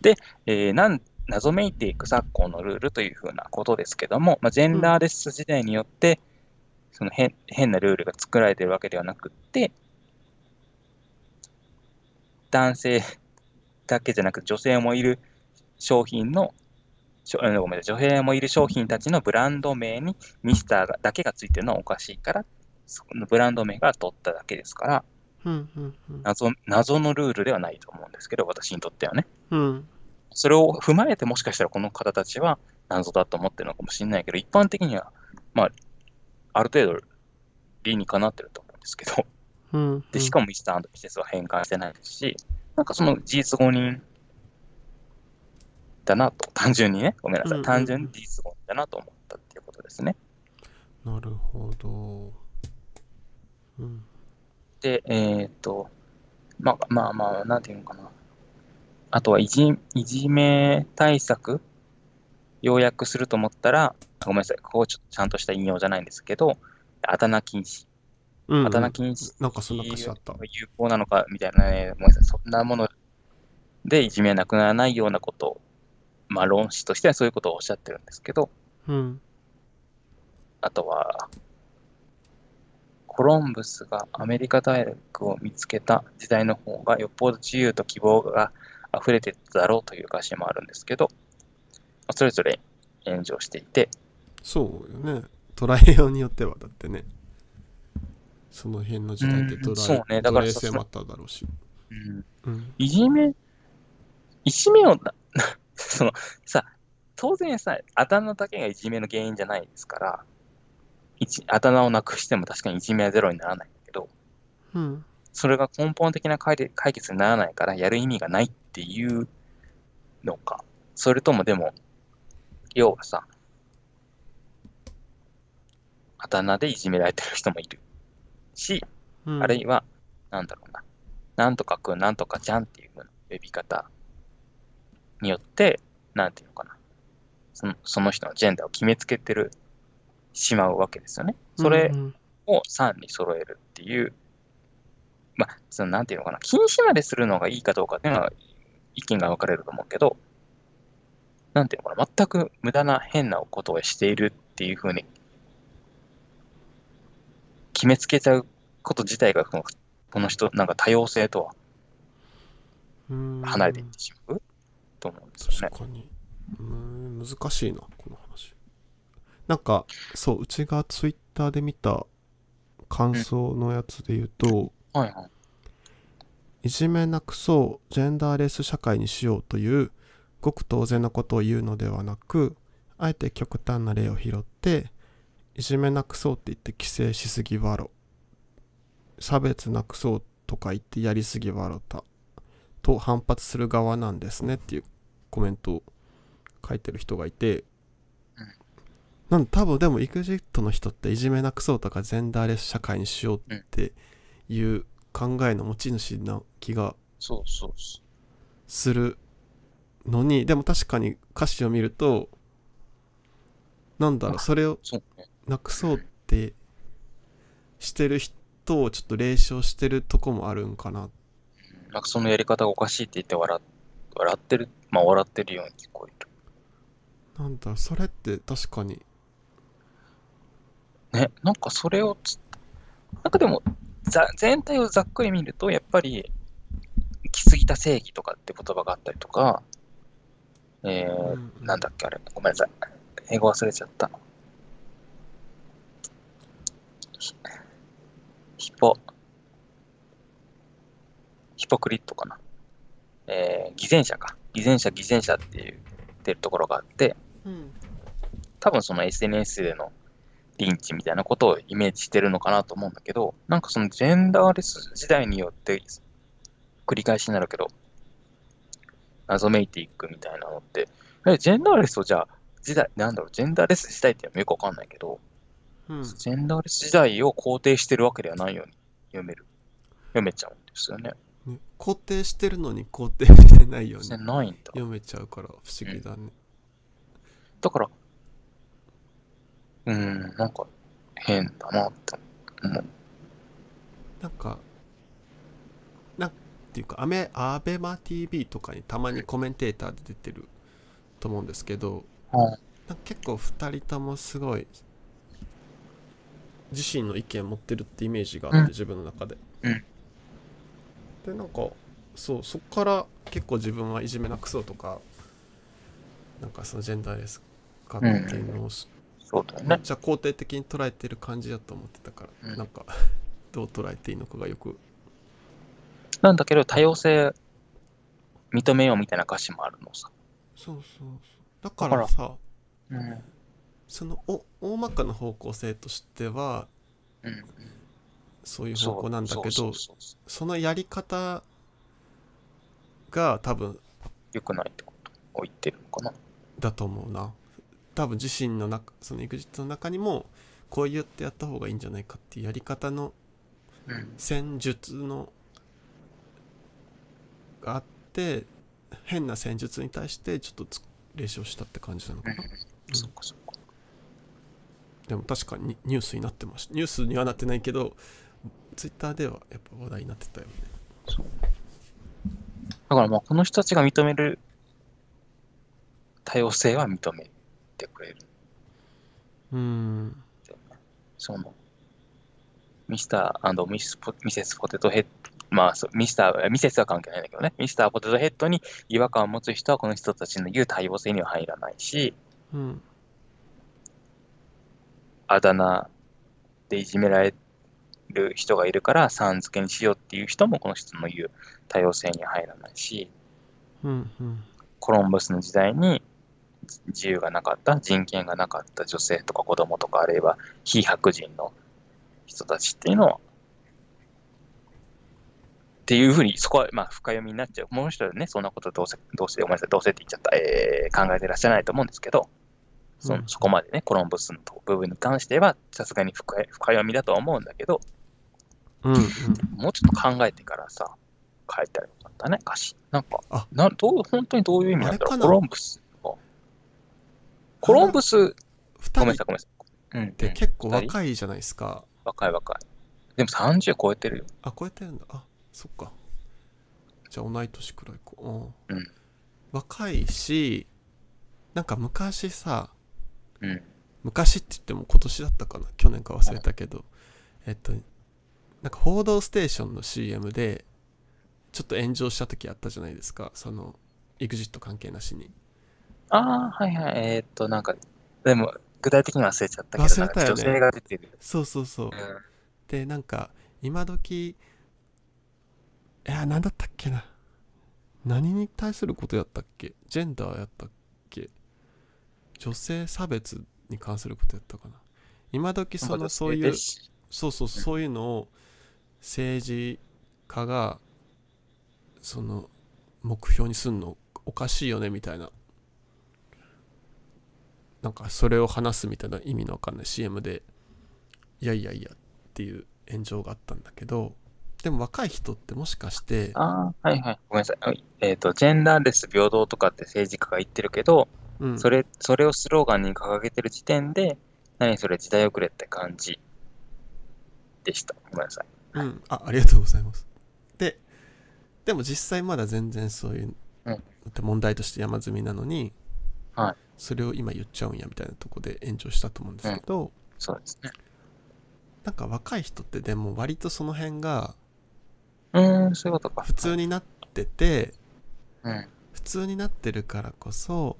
で、えーなん謎めいていく昨今のルールというふうなことですけども、まあ、ジェンダーレス時代によって、その変変なルールが作られているわけではなくって、男性だけじゃなく女性もいる商品の、ごめんなさい、女性もいる商品たちのブランド名にミスターがだけがついてるのはおかしいから、そのブランド名が取っただけですから、うんうんうん。謎謎のルールではないと思うんですけど、私にとってはね。うんそれを踏まえてもしかしたらこの方たちは謎だと思ってるのかもしれないけど、一般的には、まあ、ある程度理にかなってると思うんですけど、うんでしかもミスターミセスは変換してないですし、なんかその事実誤認だなと、単純にね、ごめんなさい、うんうんうん。単純に事実誤認だなと思ったっていうことですね。なるほど。うん。で、えっ、と、まあまあまあ、なんていうのかな。あとはいじ、いじめ対策、要約すると思ったら、ごめんなさい、ここちょっとちゃんとした引用じゃないんですけど、あだ名禁止。うんうん。あだ名禁止なんかそんな歌詞あった。有効なのかみたいなね、ごめんなさい、そんなものでいじめなくならないようなことを、まあ論旨としてはそういうことをおっしゃってるんですけど、うん。あとは、コロンブスがアメリカ大陸を見つけた時代の方がよっぽど自由と希望が溢れてただろうという歌詞もあるんですけど、まあそれぞれ炎上していて、そうよね。捉えようによってはだってね。その辺の時代ってうん捉え,、そうね。だから性もあっただろうし、うん。うん、いじめ、いじめをな、そのさ、当然さ、あだ名だけがいじめの原因じゃないですから、いちあだ名をなくしても確かにいじめはゼロにならないんだけど、うんそれが根本的な解解決にならないからやる意味がないっていうのか。それともでも、要はさ、あだ名でいじめられてる人もいる。し、うん、あるいは、なんだろうな、なんとかくん、なんとかちゃんっていう呼び方によって、なんていうのかな、そのその人のジェンダーを決めつけてる、しまうわけですよね。それを3に揃えるっていう、まあ、そのなんていうのかな、禁止までするのがいいかどうかっていうのは意見が分かれると思うけど、なんていうのかな、全く無駄な変なことをしているっていうふうに決めつけちゃうこと自体がこのこの人、なんか多様性とはうん。離れていってしまうと思うんですよね。確かに。うん難しいなこの話。なんかそううちがツイッターで見た感想のやつで言うと、はいはい。いじめなくそうジェンダーレス社会にしようというごく当然のことを言うのではなくあえて極端な例を拾っていじめなくそうって言って規制しすぎわろ。差別なくそうとか言ってやりすぎわろた。と反発する側なんですねっていうコメントを書いてる人がいて、うん。なんで多分でも EXIT の人っていじめなくそうとかジェンダーレス社会にしようっていう考えの持ち主な気がするのにでも確かに歌詞を見るとなんだろうそれを。なくそうってしてる人をちょっと冷笑してるとこもあるんかななんかそのやり方がおかしいって言って笑っ笑ってる、まあ笑ってるように聞こえる。なんだそれって確かにね、なんかそれをつ、なんかでも、ざ全体をざっくり見ると、やっぱり、行き過ぎた正義とかって言葉があったりとか、えーうんなんだっけあれ、ごめんなさい。英語忘れちゃった。ヒヒポ、ヒポクリットかな。えー偽善者か。偽善者、偽善者っていう、ってるところがあって、うん多分その SNS でのリンチみたいなことをイメージしてるのかなと思うんだけど、なんかそのジェンダーレス時代によって繰り返しになるけど、謎めいていくみたいなのって、えジェンダーレスをじゃあ、時代、なんだろう、ジェンダーレス時代ってよくわかんないけど、うんジェンダーレス時代を肯定してるわけではないように読める。読めちゃうんですよね。ね肯定してるのに肯定してないように。読めちゃうから不思議だね、だから、うーん、なんか変だなって思う。なんかなんていうかアメアベマ TV とかにたまにコメンテーターで出てると思うんですけどうんなんか結構2人ともすごい自身の意見持ってるってイメージがあって、うん。自分の中で、うん。でなんかそうそっから結構自分はいじめなくそうとかなんかそのジェンダーレス化っていうのをすそうだよね。めっちゃ肯定的に捉えてる感じだと思ってたから、うんなんか どう捉えていいのかがよくなんだけど、多様性認めようみたいな歌詞もあるのさ。そうそうそうだからさうん。そのお大まかな方向性としてはうん。そういう方向なんだけどそうそうそうそうそのやり方が多分良くないってことを言ってるのかな。だと思うな多分自身の中その EXIT の中にもこう言ってやった方がいいんじゃないかっていうやり方のうん。戦術のがあって変な戦術に対してちょっとつ練習をしたって感じなのかな、そっかそっか。でも確かにニュースになってましたニュースにはなってないけどツイッターではやっぱ話題になってたよね。だからまあ、この人たちが認める多様性は認めてくれる。うーん。その、ミスターミスポミセスポテトヘッド、まあそう、ミスター、ミセスは関係ないんだけどね、ミスターポテトヘッドに違和感を持つ人はこの人たちの言う多様性には入らないし、うんあだ名でいじめられる人がいるから、さん付けにしようっていう人もこの人の言う多様性には入らないし、うんうん。コロンブスの時代に自由がなかった、人権がなかった女性とか子供とかあるいは非白人の人たちっていうのは、っていうふうに、そこはまあ深読みになっちゃう。もう一人ね、そんなことどうせ、どうせ、ごめんなさい、どうせって言っちゃった、えー考えてらっしゃらないと思うんですけど、そうんそこまでね、コロンブスの部分に関しては、さすがに深読みだとは思うんだけど、うんうんもうちょっと考えてからさ、書いてあるよかったね、歌詞。なんか、あなどう本当にどういう意味なんだろう、コロンブスが。コロンブス、2ごめんなさい、人ごめんなさい。うん、ってうん。結構若いじゃないですか、若い若い。でも30超えてるよ。あ超えてるんだ。あそっか。じゃあ同い年くらいか。うん、うん。若いしなんか昔さうん。昔って言っても今年だったかな？去年か忘れたけど。えっとなんか「報道ステーション」の CM でちょっと炎上した時あったじゃないですか。その EXIT 関係なしにああ、はいはい。えーっと、なんか、でも、具体的に忘れちゃったけど、忘れたよね。なんか女性が出てる。そうそうそう。うん。でなんか今時いや何だったっけな。何に対することやったっけ？ジェンダーやったっけ？女性差別に関することやったかな。今時そのそういうそうそうそういうのを政治家がその目標にすんのおかしいよねみたいななんかそれを話すみたいな意味のわかんない CM でいやいやいやっていう炎上があったんだけどでも若い人ってもしかしてああ、はいはい。ごめんなさい。はいえーっと、ジェンダーレス平等とかって政治家が言ってるけど、うんそれ、それをスローガンに掲げてる時点で、何それ時代遅れって感じでした。ごめんなさい。うん、あありがとうございますででも実際まだ全然そういううん問題として山積みなのに、はいそれを今言っちゃうんやみたいなとこで炎上したと思うんですけど、そうですね。なんか若い人ってでも割とその辺がうーん、そういうことか。普通になっててうん。普通になってるからこそ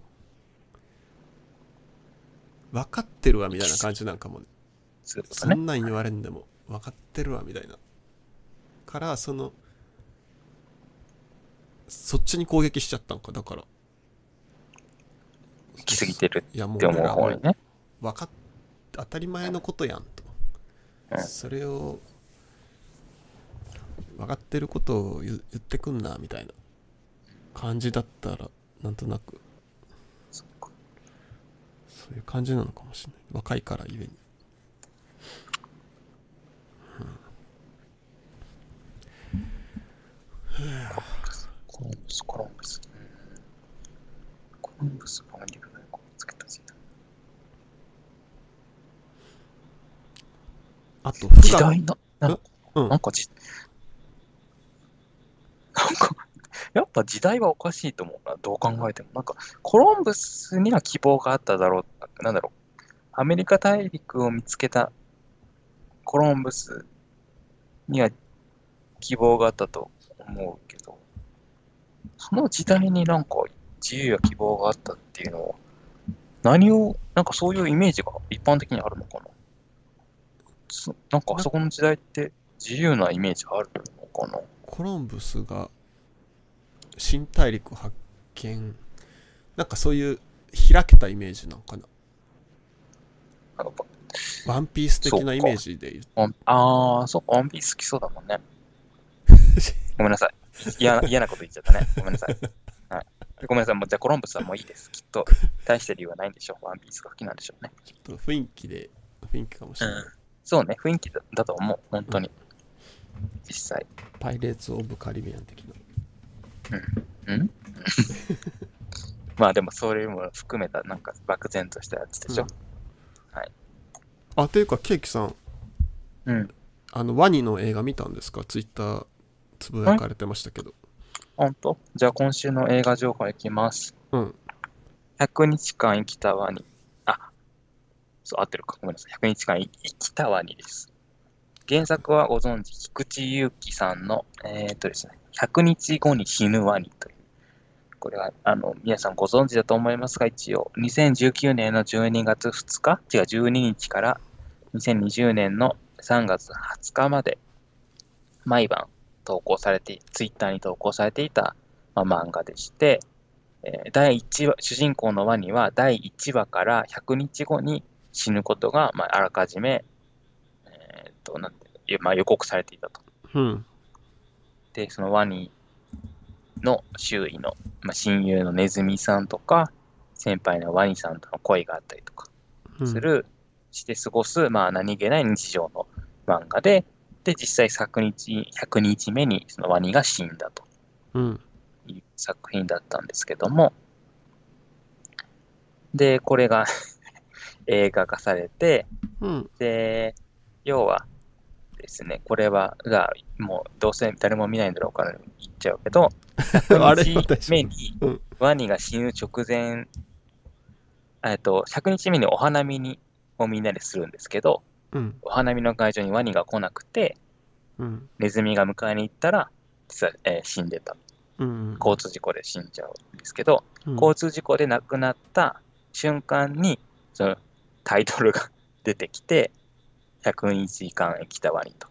分かってるわみたいな感じなんかもねね。そんなん言われんでも分かってるわみたいなからそのそっちに攻撃しちゃったんかだから来すぎてるいやもうって思う方にね。分かっ当たり前のことやんと、うん。それを分かってることを言言ってくんなみたいな感じだったらなんとなく。そういう感じなのかもしれない。若いからゆえにコロンブス、コロンブス。うんコロンブスがアメリカでこうつけた時代。あとフ時ガ代な、なんか、うんなんかじ、なんか、やっぱ時代はおかしいと思うな、どう考えても。なんか、コロンブスには希望があっただろう、なんだろう。アメリカ大陸を見つけたコロンブスには希望があったと思うけど、その時代になんか自由や希望があったっていうのは、何を、なんかそういうイメージが一般的にあるのかな？そなんかあそこの時代って自由なイメージあるのかな？コロンブスが新大陸発見なんかそういう開けたイメージなんかな？なんかワンピース的なイメージで言うああ、そうか、ワンピース好きそうだもんね。ごめんなさい。嫌なこと言っちゃったね。ごめんなさい。はい、ごめんなさい。もうじゃあコロンブスはもういいです。きっと、大して理由はないんでしょう。ワンピースが好きなんでしょうね。ちょっと雰囲気で雰囲気かもしれない、そうね、雰囲気だだと思う。本当に。実際。パイレーツ・オブ・カリビアン的なうん まあでも、それも含めた、なんか漠然としたやつでしょ。あというかケーキさんうん。あのワニの映画見たんですか？ツイッターつぶやかれてましたけど本当？じゃあ今週の映画情報いきます。うん100日間生きたワニ。あ、そう、合ってるか。ごめんなさい。100日間生きたワニです。原作はご存知、菊池祐希さんの、えー、っとですね、100日後に死ぬワニという。これは、あの、皆さんご存知だと思いますが、一応、2019年の12月2日、違う、12日から2020年の3月20日まで、毎晩投稿されて、ツイッターに投稿されていた、まあ、漫画でして、えー第1話、主人公のワニは第1話から100日後に死ぬことが、まあ、あらかじめ、えーっと、なんていうまあ、予告されていたと。うんで、そのワニの周囲の、まあ、親友のネズミさんとか、先輩のワニさんとの恋があったりとかうんする、して過ごす、まあ、何気ない日常の漫画で、で、実際100日、100日目にそのワニが死んだと。うん。いう作品だったんですけども、で、これが 映画化されて、うん。で、要はですね、これは、が、もうどうせ誰も見ないんだろうから言っちゃうけど、あれ100日目にうん。ワニが死ぬ直前、えっと、100日目にお花見にをみんなでするんですけど、うん。お花見の会場にワニが来なくて、うん。ネズミが迎えに行ったら、実は、えー死んでた。うん交通事故で死んじゃうんですけど、うん。交通事故で亡くなった瞬間に、そのタイトルが 出てきて、100日間生きたワニと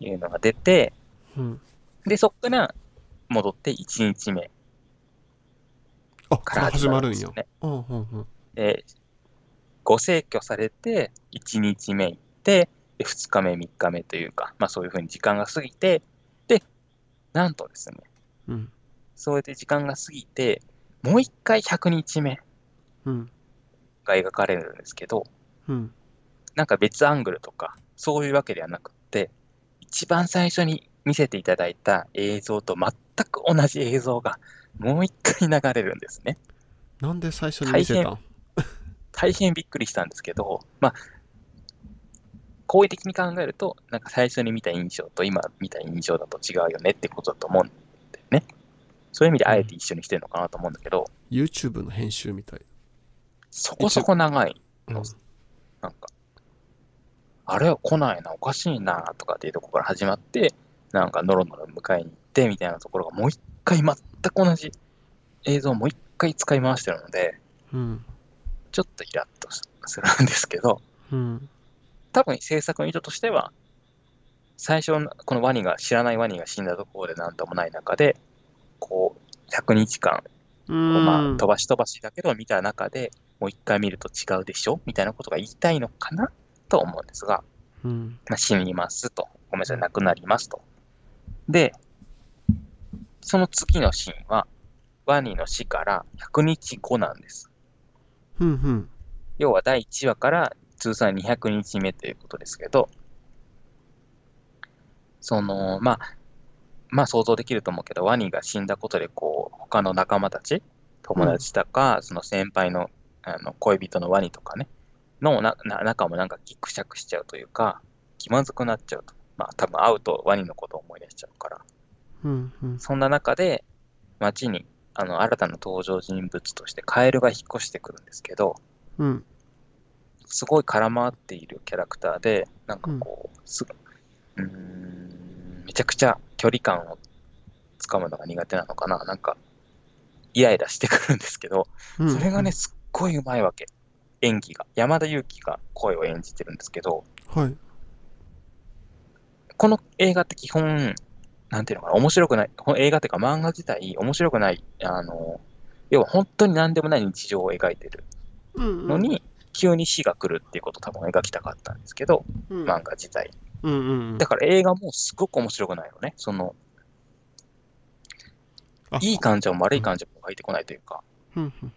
いうのが出て、うん。で、そこから戻って1日目あから始まるんですよね。うんうんうん。で、ご逝去されて、1日目行って、で2日目、3日目というか、まあそういうふうに時間が過ぎて、で、なんとですね、うん。そうやって時間が過ぎて、もう一回100日目うん。が描かれるんですけど、うん。なんか別アングルとか、そういうわけではなくって、一番最初に見せていただいた映像と全く同じ映像がもう一回流れるんですね。なんで最初に見せたん？大変びっくりしたんですけど、まあ、好意的に考えると、なんか最初に見た印象と今見た印象だと違うよねってことだと思うんだよね。そういう意味であえて一緒にしてるのかなと思うんだけど、YouTube の編集みたい。そこそこ長いうんの、なんか、あれは来ないな、おかしいなとかっていうところから始まって、なんかノロノロ迎えに行ってみたいなところがもう一回全く同じ映像をもう一回使い回してるので、うんちょっとイラッとするんですけど、うん多分制作の意図としては、最初のこのワニが、知らないワニが死んだところでなんともない中で、こう、100日間、まあ、ん飛ばし飛ばしだけど見た中で、もう一回見ると違うでしょ？みたいなことが言いたいのかなと思うんですが、うん。まあ、死にますと。ごめんなさい、亡くなりますと。で、その次のシーンは、ワニの死から100日後なんです。うんうん。要は第1話から通算200日目ということですけど、その、まあ、まあ想像できると思うけど、ワニが死んだことで、こう、他の仲間たち、友達とか、その先輩のあの恋人のワニとかね、のなな仲もなんかギクシャクしちゃうというか、気まずくなっちゃうと。まあ多分会うとワニのことを思い出しちゃうから。うんうん。そんな中で、街にあの新たな登場人物としてカエルが引っ越してくるんですけど、うん。すごい絡まっているキャラクターで、なんかこう、すぐ、うーん、めちゃくちゃ距離感をつかむのが苦手なのかな。なんか、イライラしてくるんですけど、うんそれがね、、すっごいうまいわけ。演技が。山田裕貴が声を演じてるんですけど、はい。この映画って基本、なんていうのかな、面白くない、この映画っていうか漫画自体面白くない、あの、要は本当に何でもない日常を描いてるうんうん。のに、急に死が来るっていうことを多分描きたかったんですけど、うん、漫画自体。うんうんうん。だから映画もすごく面白くないのね。その、あいい感情も悪い感情も湧いてこないというか、うんうん。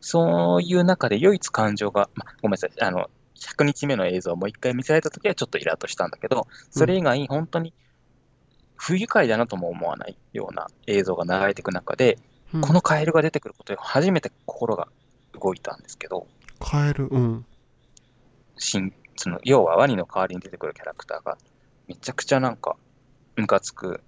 そういう中で唯一感情が、ま、ごめんなさい、あの、100日目の映像をもう一回見せられたときはちょっとイラッとしたんだけど、それ以外本当に不愉快だなとも思わないような映像が流れていく中で、うんこのカエルが出てくることで初めて心が動いたんですけど、カエル、うん。新その要はワニの代わりに出てくるキャラクターがめちゃくちゃなんかムカつく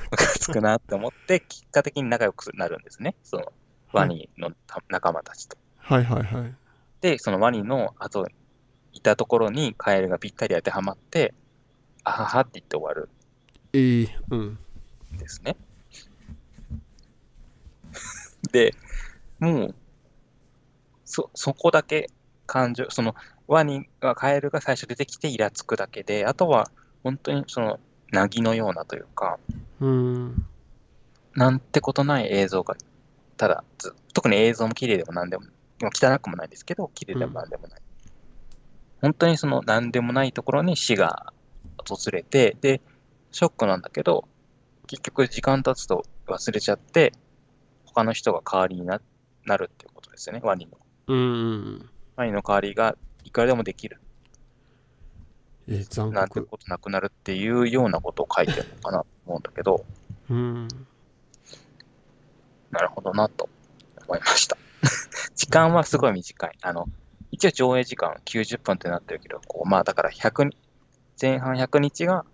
ムカつくなって思って結果的に仲良くなるんですねそのワニのた仲間たちと。はいはいはい。でそのワニの後いたところにカエルがぴったり当てはまってあははって言って終わるええうん。んですね。でもうそそこだけ感情そのワニがカエルが最初出てきてイラつくだけであとは本当にそのなぎのようなというかうん。なんてことない映像がただず特に映像も綺麗でもなんでもまあ汚くもないですけど綺麗でもなんでもない、本当にそのなんでもないところに死が訪れてでショックなんだけど結局時間経つと忘れちゃって他の人が代わりにななるっていうことですよねワニのうんうん。ワニの代わりがいくらでもできるえー、残なんて酷。ことなくなるっていうようなことを書いてるのかなと思うんだけどうん。なるほどなと思いました。時間はすごい短い。あの、一応上映時間90分ってなってるけど、こうまあだから100に、前半100日が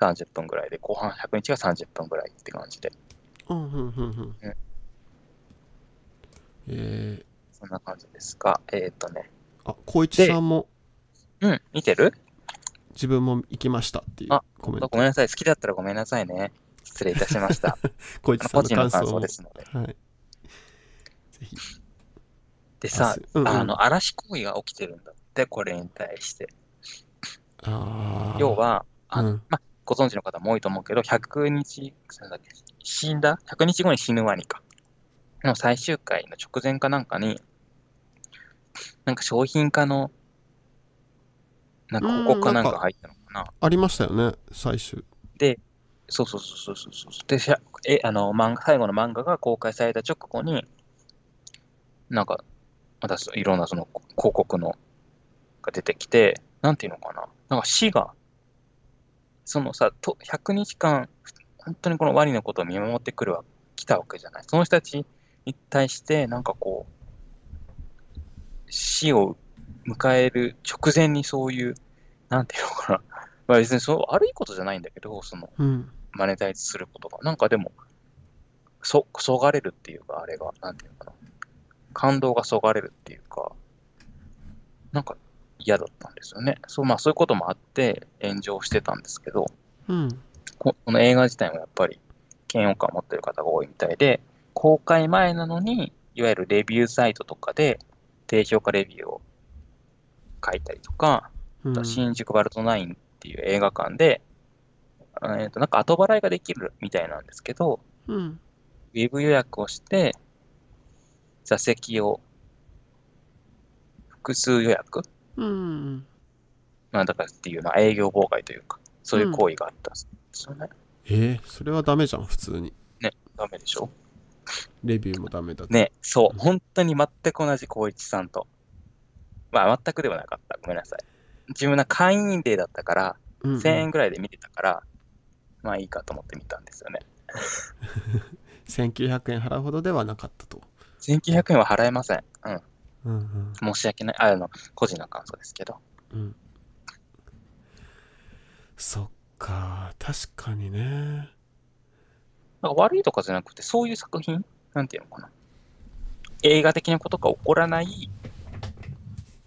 30分ぐらいで、後半100日が30分ぐらいって感じで、うんうんうんうんうん。えー、そんな感じですが、えーっ、とね、あ、光一さんもうん、見てる？自分も行きましたっていうあコメント。ごめんなさい。好きだったらごめんなさいね。失礼いたしました。光一さんの個人の感感想ですので。はい。ぜひ。でさうんうんあの、嵐行為が起きてるんだって、これに対して。要、は、あのうんまあ、ご存知の方も多いと思うけど、100日、死んだ ?100 日後に死ぬワニか。の最終回の直前かなんかに、なんか商品化の、なんか広告かなんか入ったのかな。ありましたよね、最終。で、そうそうそうそうそうそう。で、しゃえあの漫画最後の漫画が公開された直後に、なんか、またそいろんなその広告のが出てきて、なんていうのかな。なんか死が、そのさ、と100日間、本当にこのワニのことを見守ってくるわ、来たわけじゃない。その人たちに対して、なんかこう、死を迎える直前にそういう、なんていうのかな。まあ別にそう悪いことじゃないんだけど、その、うん。マネタイズすることが。なんかでも、そ、そがれるっていうか、あれが、なんていうのかな。感動がそがれるっていうか、なんか嫌だったんですよね。そう、まあそういうこともあって炎上してたんですけど、うん。ここの映画自体もやっぱり嫌悪感を持ってる方が多いみたいで、公開前なのに、いわゆるレビューサイトとかで低評価レビューを書いたりとか、うん。新宿バルトナインっていう映画館で、えーとなんか後払いができるみたいなんですけど、うん。ウェブ予約をして、座席を複数予約うんうんまあだからっていう、まあ営業妨害というか、そういう行為があったんですよね。えー、それはダメじゃん普通にね、ダメでしょ？レビューもダメだね、そう、本当に全く同じ光一さんと。まあ全くではなかった。ごめんなさい。自分は会員デーだったから、うんうん1000円ぐらいで見てたから、まあいいかと思って見たんですよね。1900円払うほどではなかったと1900円は払えません。うん。うんうん申し訳ない。ああの、個人の感想ですけど。うんそっか確かにねなんか悪いとかじゃなくて、そういう作品？なんていうのかな。映画的なことが起こらない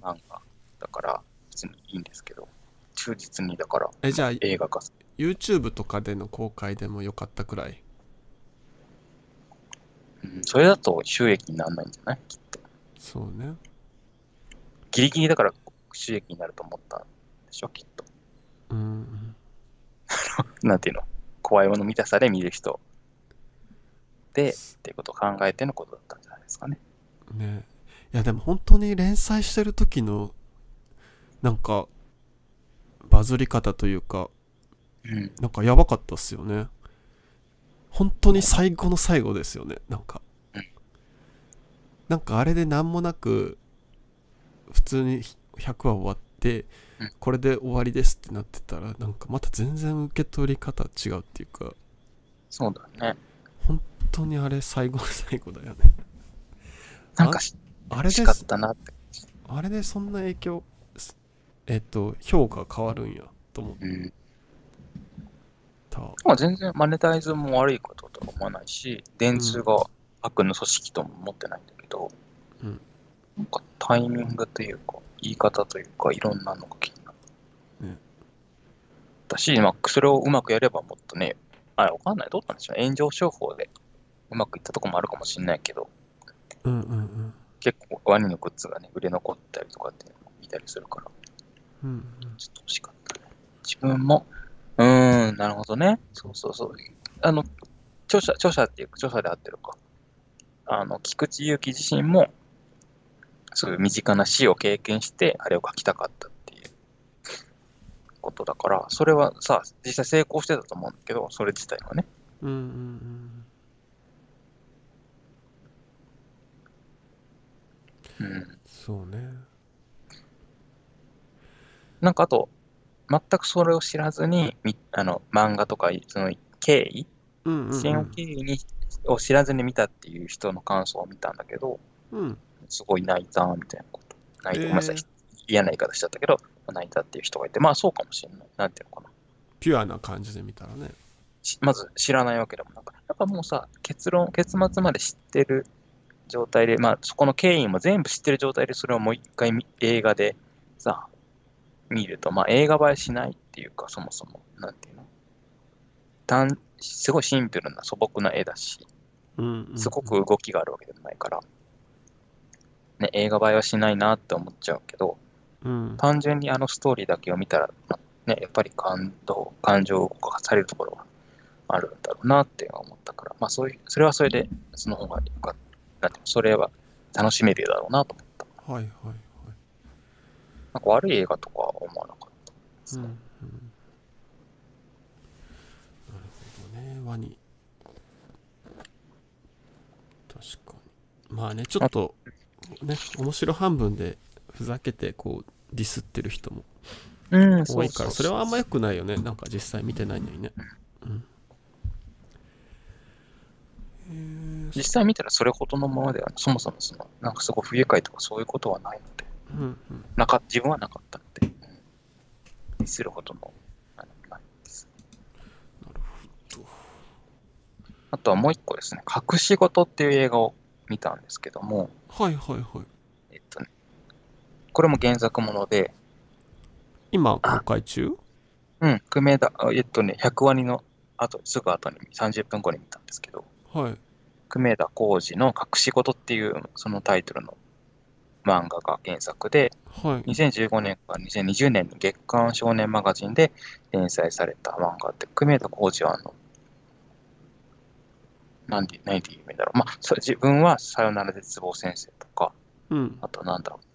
漫画だから、別にいいんですけど、忠実にだからえじゃあ映画化す YouTube とかでの公開でもよかったくらい？うん、それだと収益にならないんじゃない？きっと。そうね。ギリギリだから収益になると思ったんでしょ、きっと。うん。うんなんていうの？怖いもの見たさで見る人。で、っていうことを考えてのことだったんじゃないですかね。ね。いやでも本当に連載してる時のなんかバズり方というかうん。なんかやばかったっすよね。本当に最後の最後ですよねなんか。うんなんかあれで何もなく普通に100話終わってうんこれで終わりですってなってたらなんかまた全然受け取り方違うっていうかそうだね。本当にあれ最後の 最後だよねなんかしあれで惜しかったなって。あれでそんな影響すえっと評価変わるんやと思っうん。たまあ全然マネタイズも悪いこととは思わないし、電通が悪の組織とも思ってないんだけど、うんなんかタイミングというか、言い方というか、いろんなのが気になる。ねだし、まあ、それをうまくやればもっとね、あ、わかんない。どうなんでしょうね。炎上商法でうまくいったとこもあるかもしれないけど、うんうんうん結構ワニのグッズがね、売れ残ったりとかっていうのもいたりするから、うんうんちょっと惜しかったね。自分も、うーん、なるほどね。そうそうそう。あの、著者、著者っていうか、著者であってるか。あの、菊池祐希自身も、そういう身近な死を経験して、あれを書きたかったっていうことだから、それはさ、実際成功してたと思うんだけど、それ自体はね。うんうんうんうん。そうねなんかあと、全くそれを知らずに、みあの、漫画とか、その経緯、うんうん支援を経緯に、を知らずに見たっていう人の感想を見たんだけど、うんすごい泣いたみたいなこと。泣いた、えーごめんなさい。嫌な言い方しちゃったけど、泣いたっていう人がいて、まあそうかもしれない。なんていうのかな。ピュアな感じで見たらねしまず知らないわけでもなく、やっぱもうさ、結論、結末まで知ってる状態で、まあそこの経緯も全部知ってる状態で、それをもう一回み映画でさ、見ると、まあ映画映えしないっていうか、そもそも、なんていうの？単すごいシンプルな素朴な絵だし、すごく動きがあるわけでもないから、ね、映画映えはしないなって思っちゃうけど、うん単純にあのストーリーだけを見たら、まあね、やっぱり感動、感情を動かされるところはあるんだろうなって思ったから、まあそういう、それはそれで、その方がよかった。なんてそれは楽しめるだろうなと思った。はいはいはいなんか悪い映画とかは思わなかったですね。うんうんなるほどねワニ確かに。まあねちょっとね面白半分でふざけてこうディスってる人もうん、多いからそれはあんまり。良くないよね。なんか実際見てないのにね。うん。えー実際見たらそれほどのものでは、そもそもその、なんかすごい不愉快とかそういうことはないので、うんうん。なか自分はなかったので、うん、ディスるほどのないです。なるほどあとはもう一個ですね、隠し事っていう映画を見たんですけども、はいはいはい。えっとね、これも原作もので、今公開中？うん、久米田、あえっとね、100話の後、すぐ後に30分後に見たんですけど、はい。久米田浩二の隠し事っていうそのタイトルの漫画が原作で、はい。2015年から2020年に月刊少年マガジンで連載された漫画で、久米田浩二はあの、なんで、何で有名だろう。まあ、そ自分はさよなら絶望先生とか、うんあとなんだろう。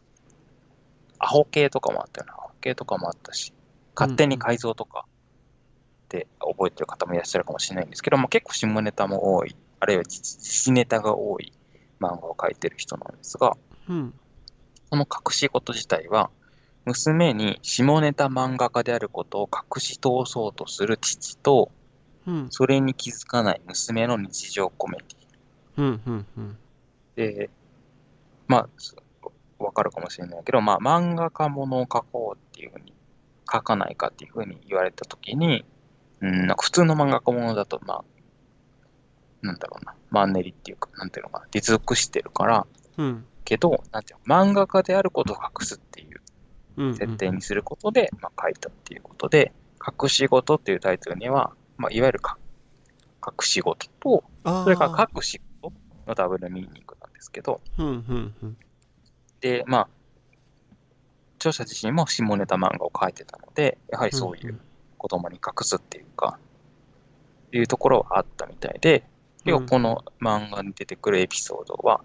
アホ系とかもあったよな。アホ系とかもあったし、勝手に改造とかで覚えてる方もいらっしゃるかもしれないんですけど、まあ、結構下ネタも多い、あるいは自自主ネタが多い漫画を描いてる人なんですが、うんこの隠し事自体は、娘に下ネタ漫画家であることを隠し通そうとする父と、うん。それに気づかない娘の日常コメディ。うんうんうん。で、まあ、すわかるかもしれないけど、まあ、漫画家ものを描こうっていうふうに、描かないかっていうふうに言われたときに、うん、なんか普通の漫画家ものだと、まあ、なんだろうな、マンネリっていうか、なんていうのかな、出尽くしてるから、うん。けど、なんていうの、漫画家であることを隠すっていううん。設定にすることで、まあ、書いたっていうことで、隠し事っていうタイトルには、まあ、いわゆるか隠し事と、あそれからあ隠し事のダブルミーニングなんですけど、うんうんうん。で、まあ、著者自身も下ネタ漫画を描いてたので、やはりそういう子供に隠すっていうか、いうところはあったみたいで、要はこの漫画に出てくるエピソードは、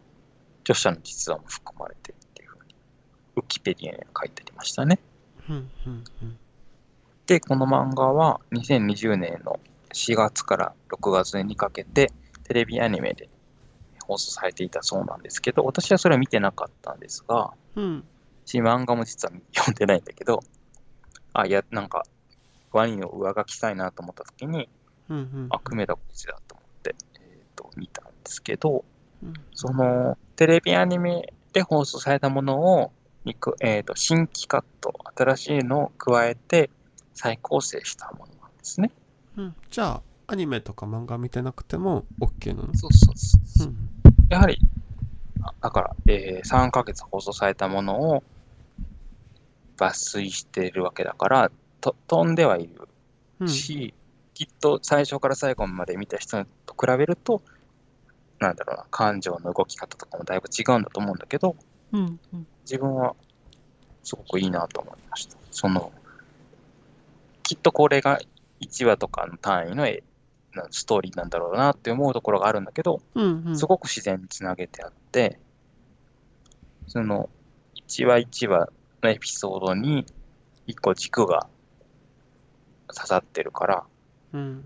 著者の実話も含まれてるっていうふうに、ウキペディアに書いてありましたね。うんうんうんで、この漫画は2020年の4月から6月にかけてテレビアニメで放送されていたそうなんですけど、私はそれは見てなかったんですが、うん。し漫画も実は読んでないんだけど、あ、いや、なんか、ワニの上書きしたいなと思った時に、うんうん。あ、久米田こっちだと思って、えっ、と、見たんですけど、うん。その、テレビアニメで放送されたものを、えー、と新規カット、新しいのを加えて再構成したものなんですね。うんじゃあアニメとか漫画見てなくても OK なの？そうそうそうう。んやはり、あだから、えー3ヶ月放送されたものを抜粋しているわけだから、と飛んではいるうんし、きっと最初から最後まで見た人と比べると、なんだろうな、感情の動き方とかもだいぶ違うんだと思うんだけど、うんうん自分はすごくいいなと思いました。その、きっとこれが1話とかの単位のストーリーなんだろうなって思うところがあるんだけど、うんうん。すごく自然につなげてあって、その、1話1話のエピソードに1個軸が刺さってるから、うん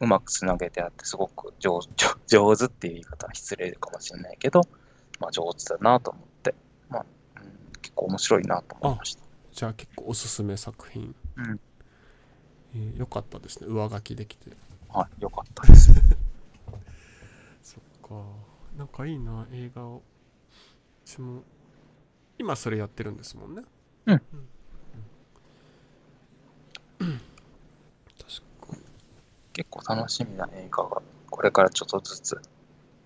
うまくつなげてあって、すごく上上 上手っていう言い方は失礼かもしれないけど、まあ上手だなと思って、まあ、うん、結構面白いなと思いました。じゃあ結構おすすめ作品、うんえーよかったですね。上書きできて。はい、よかったです。そっか。なんかいいな映画を。私も今それやってるんですもんね。うん。うん。うん確かに。結構楽しみな映画が、これからちょっとずつ、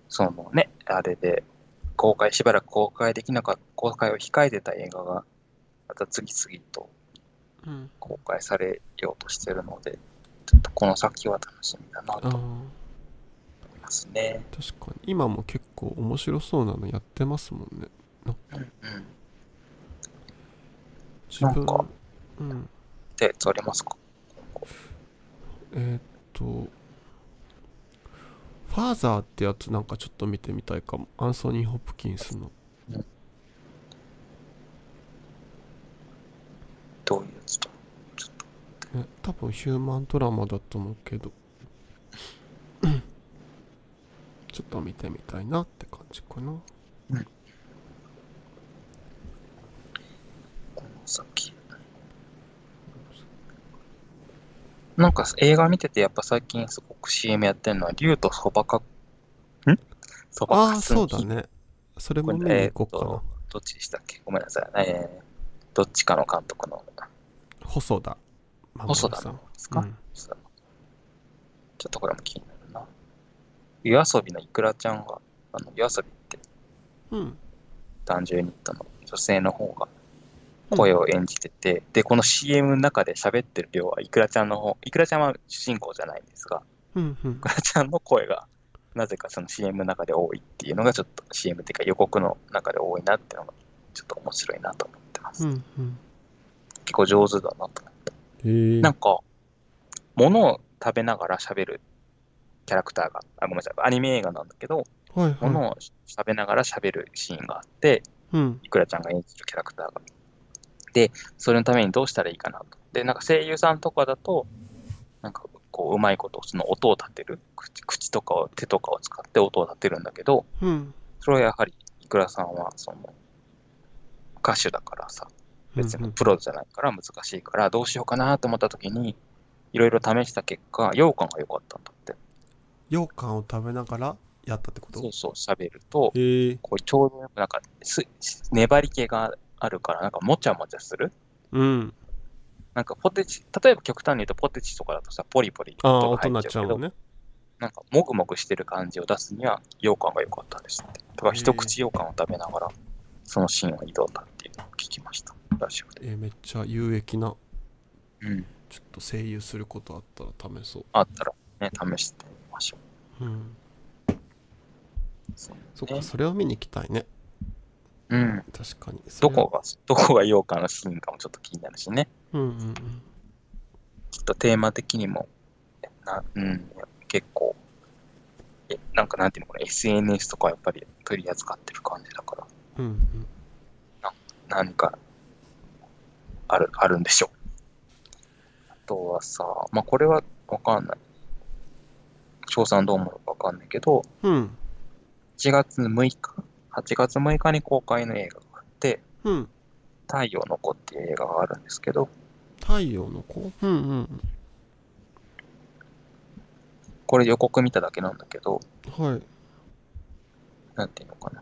そのね、あれで、公開、しばらく公開できなかった、公開を控えてた映画が、また次々とうん公開されようとしてるので、ちょっとこの先は楽しみだなとあ思ーいますね。確かに。今も結構面白そうなのやってますもんね。うんうん。自分なんか。うん。で、撮れますか？えーっとファーザーってやつなんかちょっと見てみたいかも。アンソニー・ホプキンスのどういうやつと。ちょっと、ね多分ヒューマンドラマだと思うけど。ちょっと見てみたいなって感じかな。この先。なんか映画見てて、やっぱ最近すごく CM やってるのは、竜とそばか、ん？そばああかすの木。そうだね。それも見にえー行こうかな、と、どっちでしたっけ？ごめんなさい。えー、どっちかの監督の、細田細田ですか、うん。ちょっとこれも気になるな。夜遊びのいくらちゃんが、あの、夜遊びってうん。男女ユニットの女性の方が声を演じてて、で、この CM の中で喋ってる量はいくらちゃんの方、いくらちゃんは主人公じゃないんですが、うんうん。いくらちゃんの声がなぜかその CM の中で多いっていうのがちょっと CM っていうか予告の中で多いなっていうのがちょっと面白いなと思ってます。うんうん。結構上手だなと思って。なんか、物を食べながら喋るキャラクターが、あごめんなさい、アニメ映画なんだけど、はいはものを喋りながら喋るシーンがあって、いうんいくらちゃんが演じるキャラクターが。で、それのためにどうしたらいいかなと。で、なんか声優さんとかだと、なんかこう、うまいこと、その音を立てる、口口とかを手とかを使って音を立てるんだけど、うんそれはやはり、いくらさんは、その、歌手だからさ、別にプロじゃないから難しいから、どうしようかなと思った時に、いろいろ試した結果、羊羹が良かったんだって。羊羹を食べながらやったってこと？そうそう、喋ると、こうちょうどよくなんかす、粘り気があるから、なんかもちゃもちゃする？うんなんかポテチ、例えば極端に言うとポテチとかだとさ、ポリポリああ音が音になっ入っちゃうけど、ねなんかもぐもぐしてる感じを出すには羊羹が良かったですって。だから一口羊羹を食べながら、そのシーンを挑んだっていうのを聞きました。ラジオで。えーめっちゃ有益なうん。ちょっと声優することあったら試そうあったらね、試してみましょうんう。そうそっかねそれを見に行きたいねうん。確かにどこが、どこが羊羹のシーンかもちょっと気になるしね。うんうんうんきっとテーマ的にも、なうん、結構、えなんかなんていうのかな、SNS とかやっぱり取り扱ってる感じだから、うんうん何かある、あるんでしょう。あとはさ、まあこれはわかんない。翔さんどう思う？のかわかんないけど、うん。1月6日、8月6日に公開の映画があって、うん。太陽の子っていう映画があるんですけど、太陽の子？うんうん。これ予告見ただけなんだけど、はい。なんていうのかな。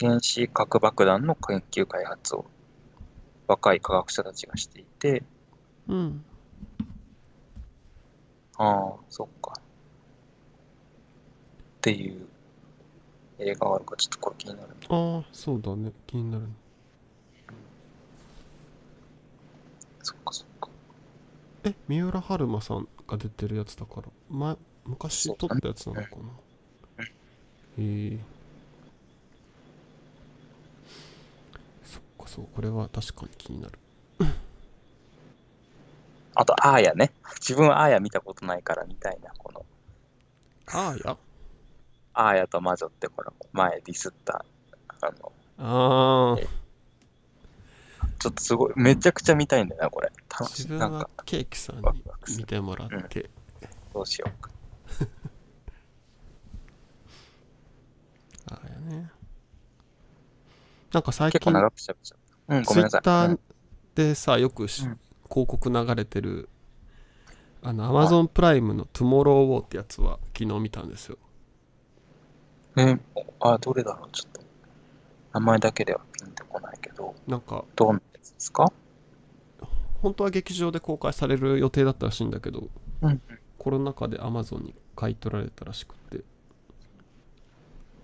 原子核爆弾の研究開発を若い科学者たちがしていて、うん。ああ、そっか。っていう映画があるからちょっとこれ気になる。ね。ああそうだね。気になるそっかそっか。え三浦春馬さんが出てるやつだから前昔撮ったやつなのかな？へえ。そっかそうこれは確かに気になる あと、アーヤね。自分はアーヤ見たことないから見たいな。この、あーやアーヤと魔女ってこれ前ディスった、あの、あーちょっとすごい、めちゃくちゃ見たいんだよな、これ。楽しい。自分はなんか、ケーキさんに見てもらって、どうしようか。あーやねなんか最近結構長くしゃべっちゃった。うん、ごめんなさい。ツイッターうんでさよくし、うん広告流れてるあの Amazon プライムの「トゥモロー・ウォー」ってやつは昨日見たんですよえあ、どれだろう、ちょっと。名前だけではピンとこないけど、なんかどんなやつですか？本当は劇場で公開される予定だったらしいんだけどうん。コロナ禍で Amazon に買い取られたらしくて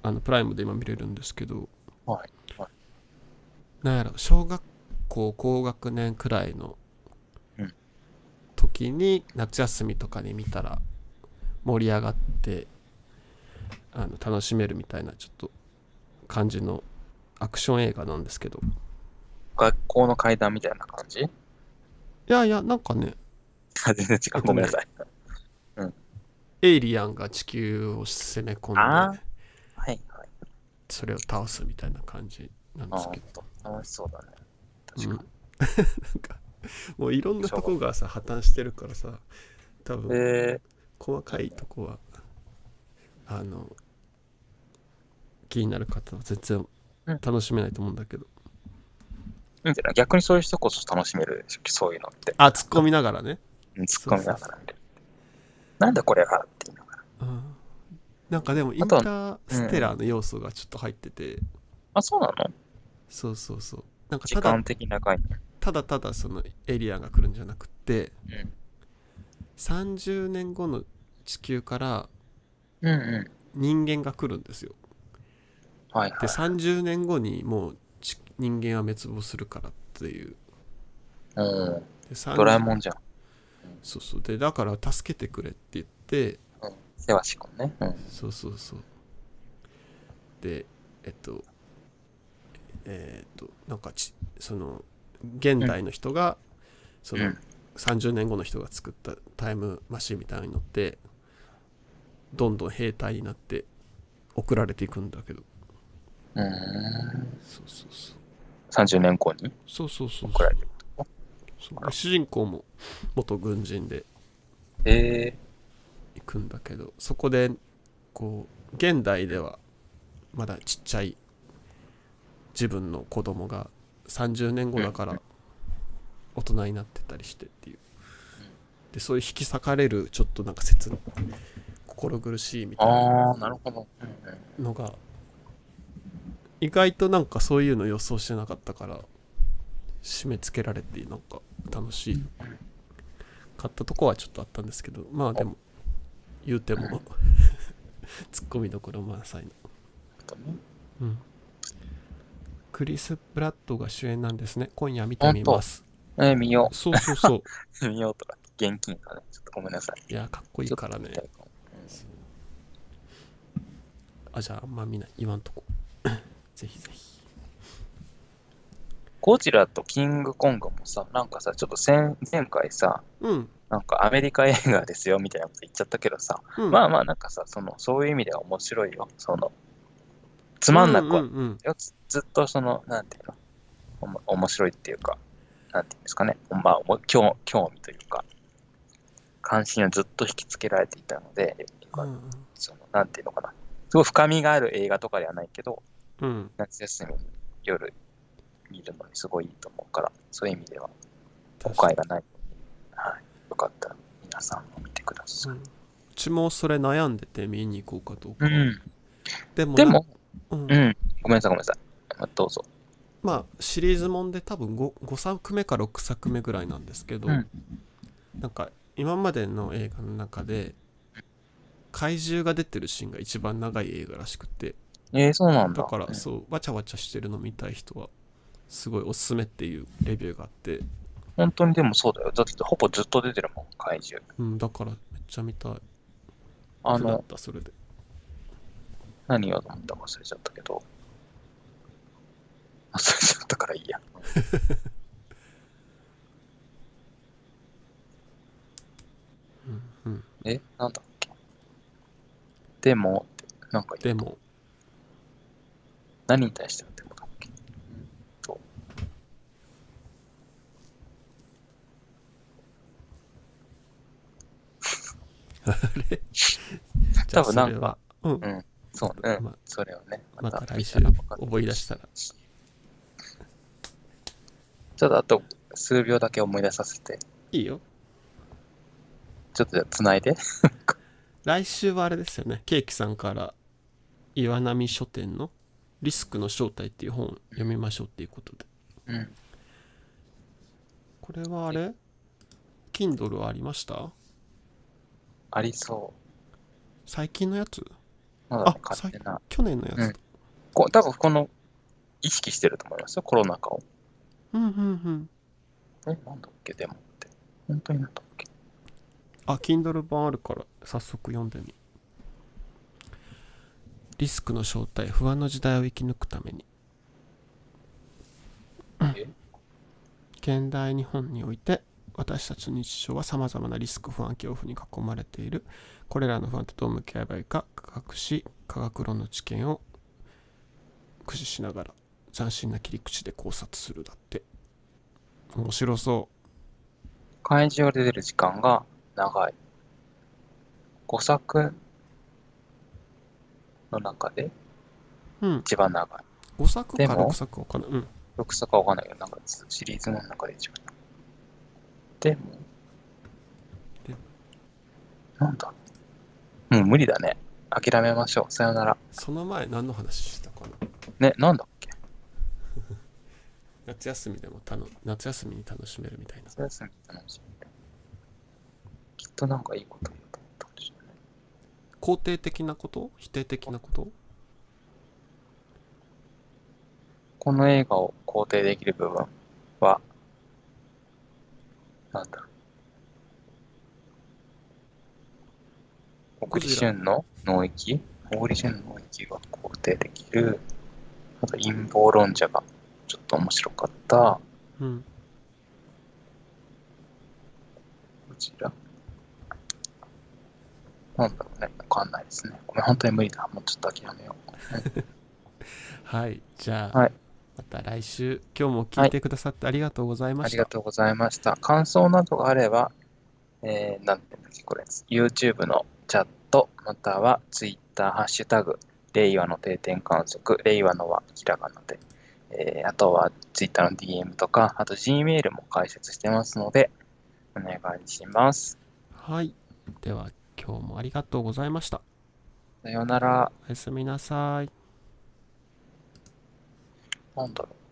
あのプライムで今見れるんですけどはい。なんやろ小学校高学年くらいのうん。時に夏休みとかに見たら盛り上がってあの楽しめるみたいなちょっと感じのアクション映画なんですけど。学校の階段みたいな感じ？いやいやなんかね。あ全然違う。ごめんなさい。エイリアンが地球を攻め込んあではいはい。それを倒すみたいな感じなんあですけど。ー楽しそうだね。確うん。かなんかもういろんなとこがさ破綻してるからさ多に。分え細かいとこはあの気になる方は全然うん。楽しめないと思うんだけど、ー、いいん逆にそういう人こそ楽しめるでしょ、そういうのって。あ突っ込みながらね、うん突っ込みながら見る。なんだこれがって言いながら。うん、なんかでもインターステラーの要素がちょっと入ってて、あ、そうなの？そうそうそうなんか時ただ間的な概念。ただただそのエリアが来るんじゃなくてうん。30年後の地球からうんうん。人間が来るんですよではいはい。30年後にもうち人間は滅亡するからっていううん。で30ドラえもんじゃん。そうそうでだから助けてくれって言ってうん。せわしくんね。うん。そうそうそうでえっとえっとなんかちその現代の人が、そのうん。30年後の人が作ったタイムマシンみたいに乗ってどんどん兵隊になって送られていくんだけど。うーん。そうそうそう。30年後に？そうそうそう送られてる。そう。で主人公も元軍人で。え行くんだけどそこでこう現代ではまだちっちゃい自分の子供が30年後だから大人になってたりしてっていう。でそういう引き裂かれるちょっとなんか切な心苦しいみー、たいなのが意外となんかそういうの予想してなかったから締め付けられてなんか楽しい。かったとこはちょっとあったんですけどまあでも言うても ツッコミどころ満載の、うん、クリス・ブラッドが主演なんですね。今夜見てみます。えー、見よそうそうそう。う。見ようとか。現金かね。ちょっとごめんなさい。いやかっこいいからね。あじゃああんまみんな言わんとこ。ぜひぜひ。ゴジラとキングコングもさ、なんかさ、ちょっと前前回さ、うん、なんかアメリカ映画ですよみたいなこと言っちゃったけどさ、うん、まあまあなんかさ、その、そういう意味では面白いよ。その、つまんなくはうんうんうん。よ。ずずっとその、なんていうの、おも面白いっていうか、なんていうんですかね、まあ、お興興味というか、関心をずっと引きつけられていたので、うんそのなんていうのかな、すごい深みがある映画とかではないけど、うん。夏休みに夜見るのにすごいいいと思うから、そういう意味では誤解がない。はい。よかったら皆さんも見てください。うん。うちもそれ悩んでて見に行こうかどうか、うん。でもでも、うんうん。ごめんなさい、ごめんなさい。まあどうぞ。まあシリーズもんで多分 5, 5作目か6作目ぐらいなんですけど、うんなんか今までの映画の中で怪獣が出てるシーンが一番長い映画らしくてえー、そうなんだ。だからうんそうわちゃわちゃしてるの見たい人はすごいおすすめっていうレビューがあって、本当にでもそうだよ。だってほぼずっと出てるもん、怪獣。うん、だからめっちゃ見たいあくなっの、たそれで何言おうと思ったか忘れちゃったけど。忘れちゃったからいいや。うんえ、なんだっけ？でも、ってなんか言うでも何に対してのでもだっけ？と あれ？多分なんかうんうんそうね。まあそれをね、また来週思い出したらちょっとあと数秒だけ思い出させて、いいよちょっとじゃあ繋いで。来週はあれですよねケーキさんから岩波書店の「リスクの正体」っていう本を読みましょうっていうことでうん。これはあれ？Kindle はありました？ありそう。最近のやつ？あ買ってない。去年のやつだこ多分この、意識してると思いますよ、コロナ禍を。うんうんうんえ、なんだっけ、でもって。本当になんだっけ。あ Kindle 版あるから早速読んでみリスクの正体不安の時代を生き抜くためにえ？現代日本において私たちの日常はさまざまなリスク不安恐怖に囲まれているこれらの不安とどう向き合えばいいか科学史科学論の知見を駆使しながら斬新な切り口で考察するだって面白そ怪獣が出てる時間が長い。5作の中でううん一番長い。5作かでも6作か分かんないうん6作かわかんないけど、なんかシリーズの中で一番長い。でも、でもなんだもう無理だね。諦めましょう。さよなら。その前何の話したかな？ね、なんだっけ？夏休みでもたの夏休みに楽しめるみたいな夏休み楽しみ。きっとなんかいいこと言うと思ったんでしょうね。肯定的なこと？否定的なこと？この映画を肯定できる部分は、なんだろう。小栗旬の脳域？小栗旬の脳域が肯定できる。あと陰謀論者がちょっと面白かった。うんこちら。なんだろうね。わかんないですね。ごめん、本当に無理だ。もうちょっと諦めよう。はいじゃあ、はいまた来週今日も聞いてくださってありがとうございまあした、りがとうございました。感想などがあれば、えー、なんていうんだっけ、これ、YouTube のチャット、または Twitter、ハッシュタグ、令和の定点観測、令和のはひらがなで、えー、あとは Twitter の DM とか、あと Gmail も解説してますので、お願いします。はいでは今日もありがとうございましたさようなら。おやすみなさいなんだろう。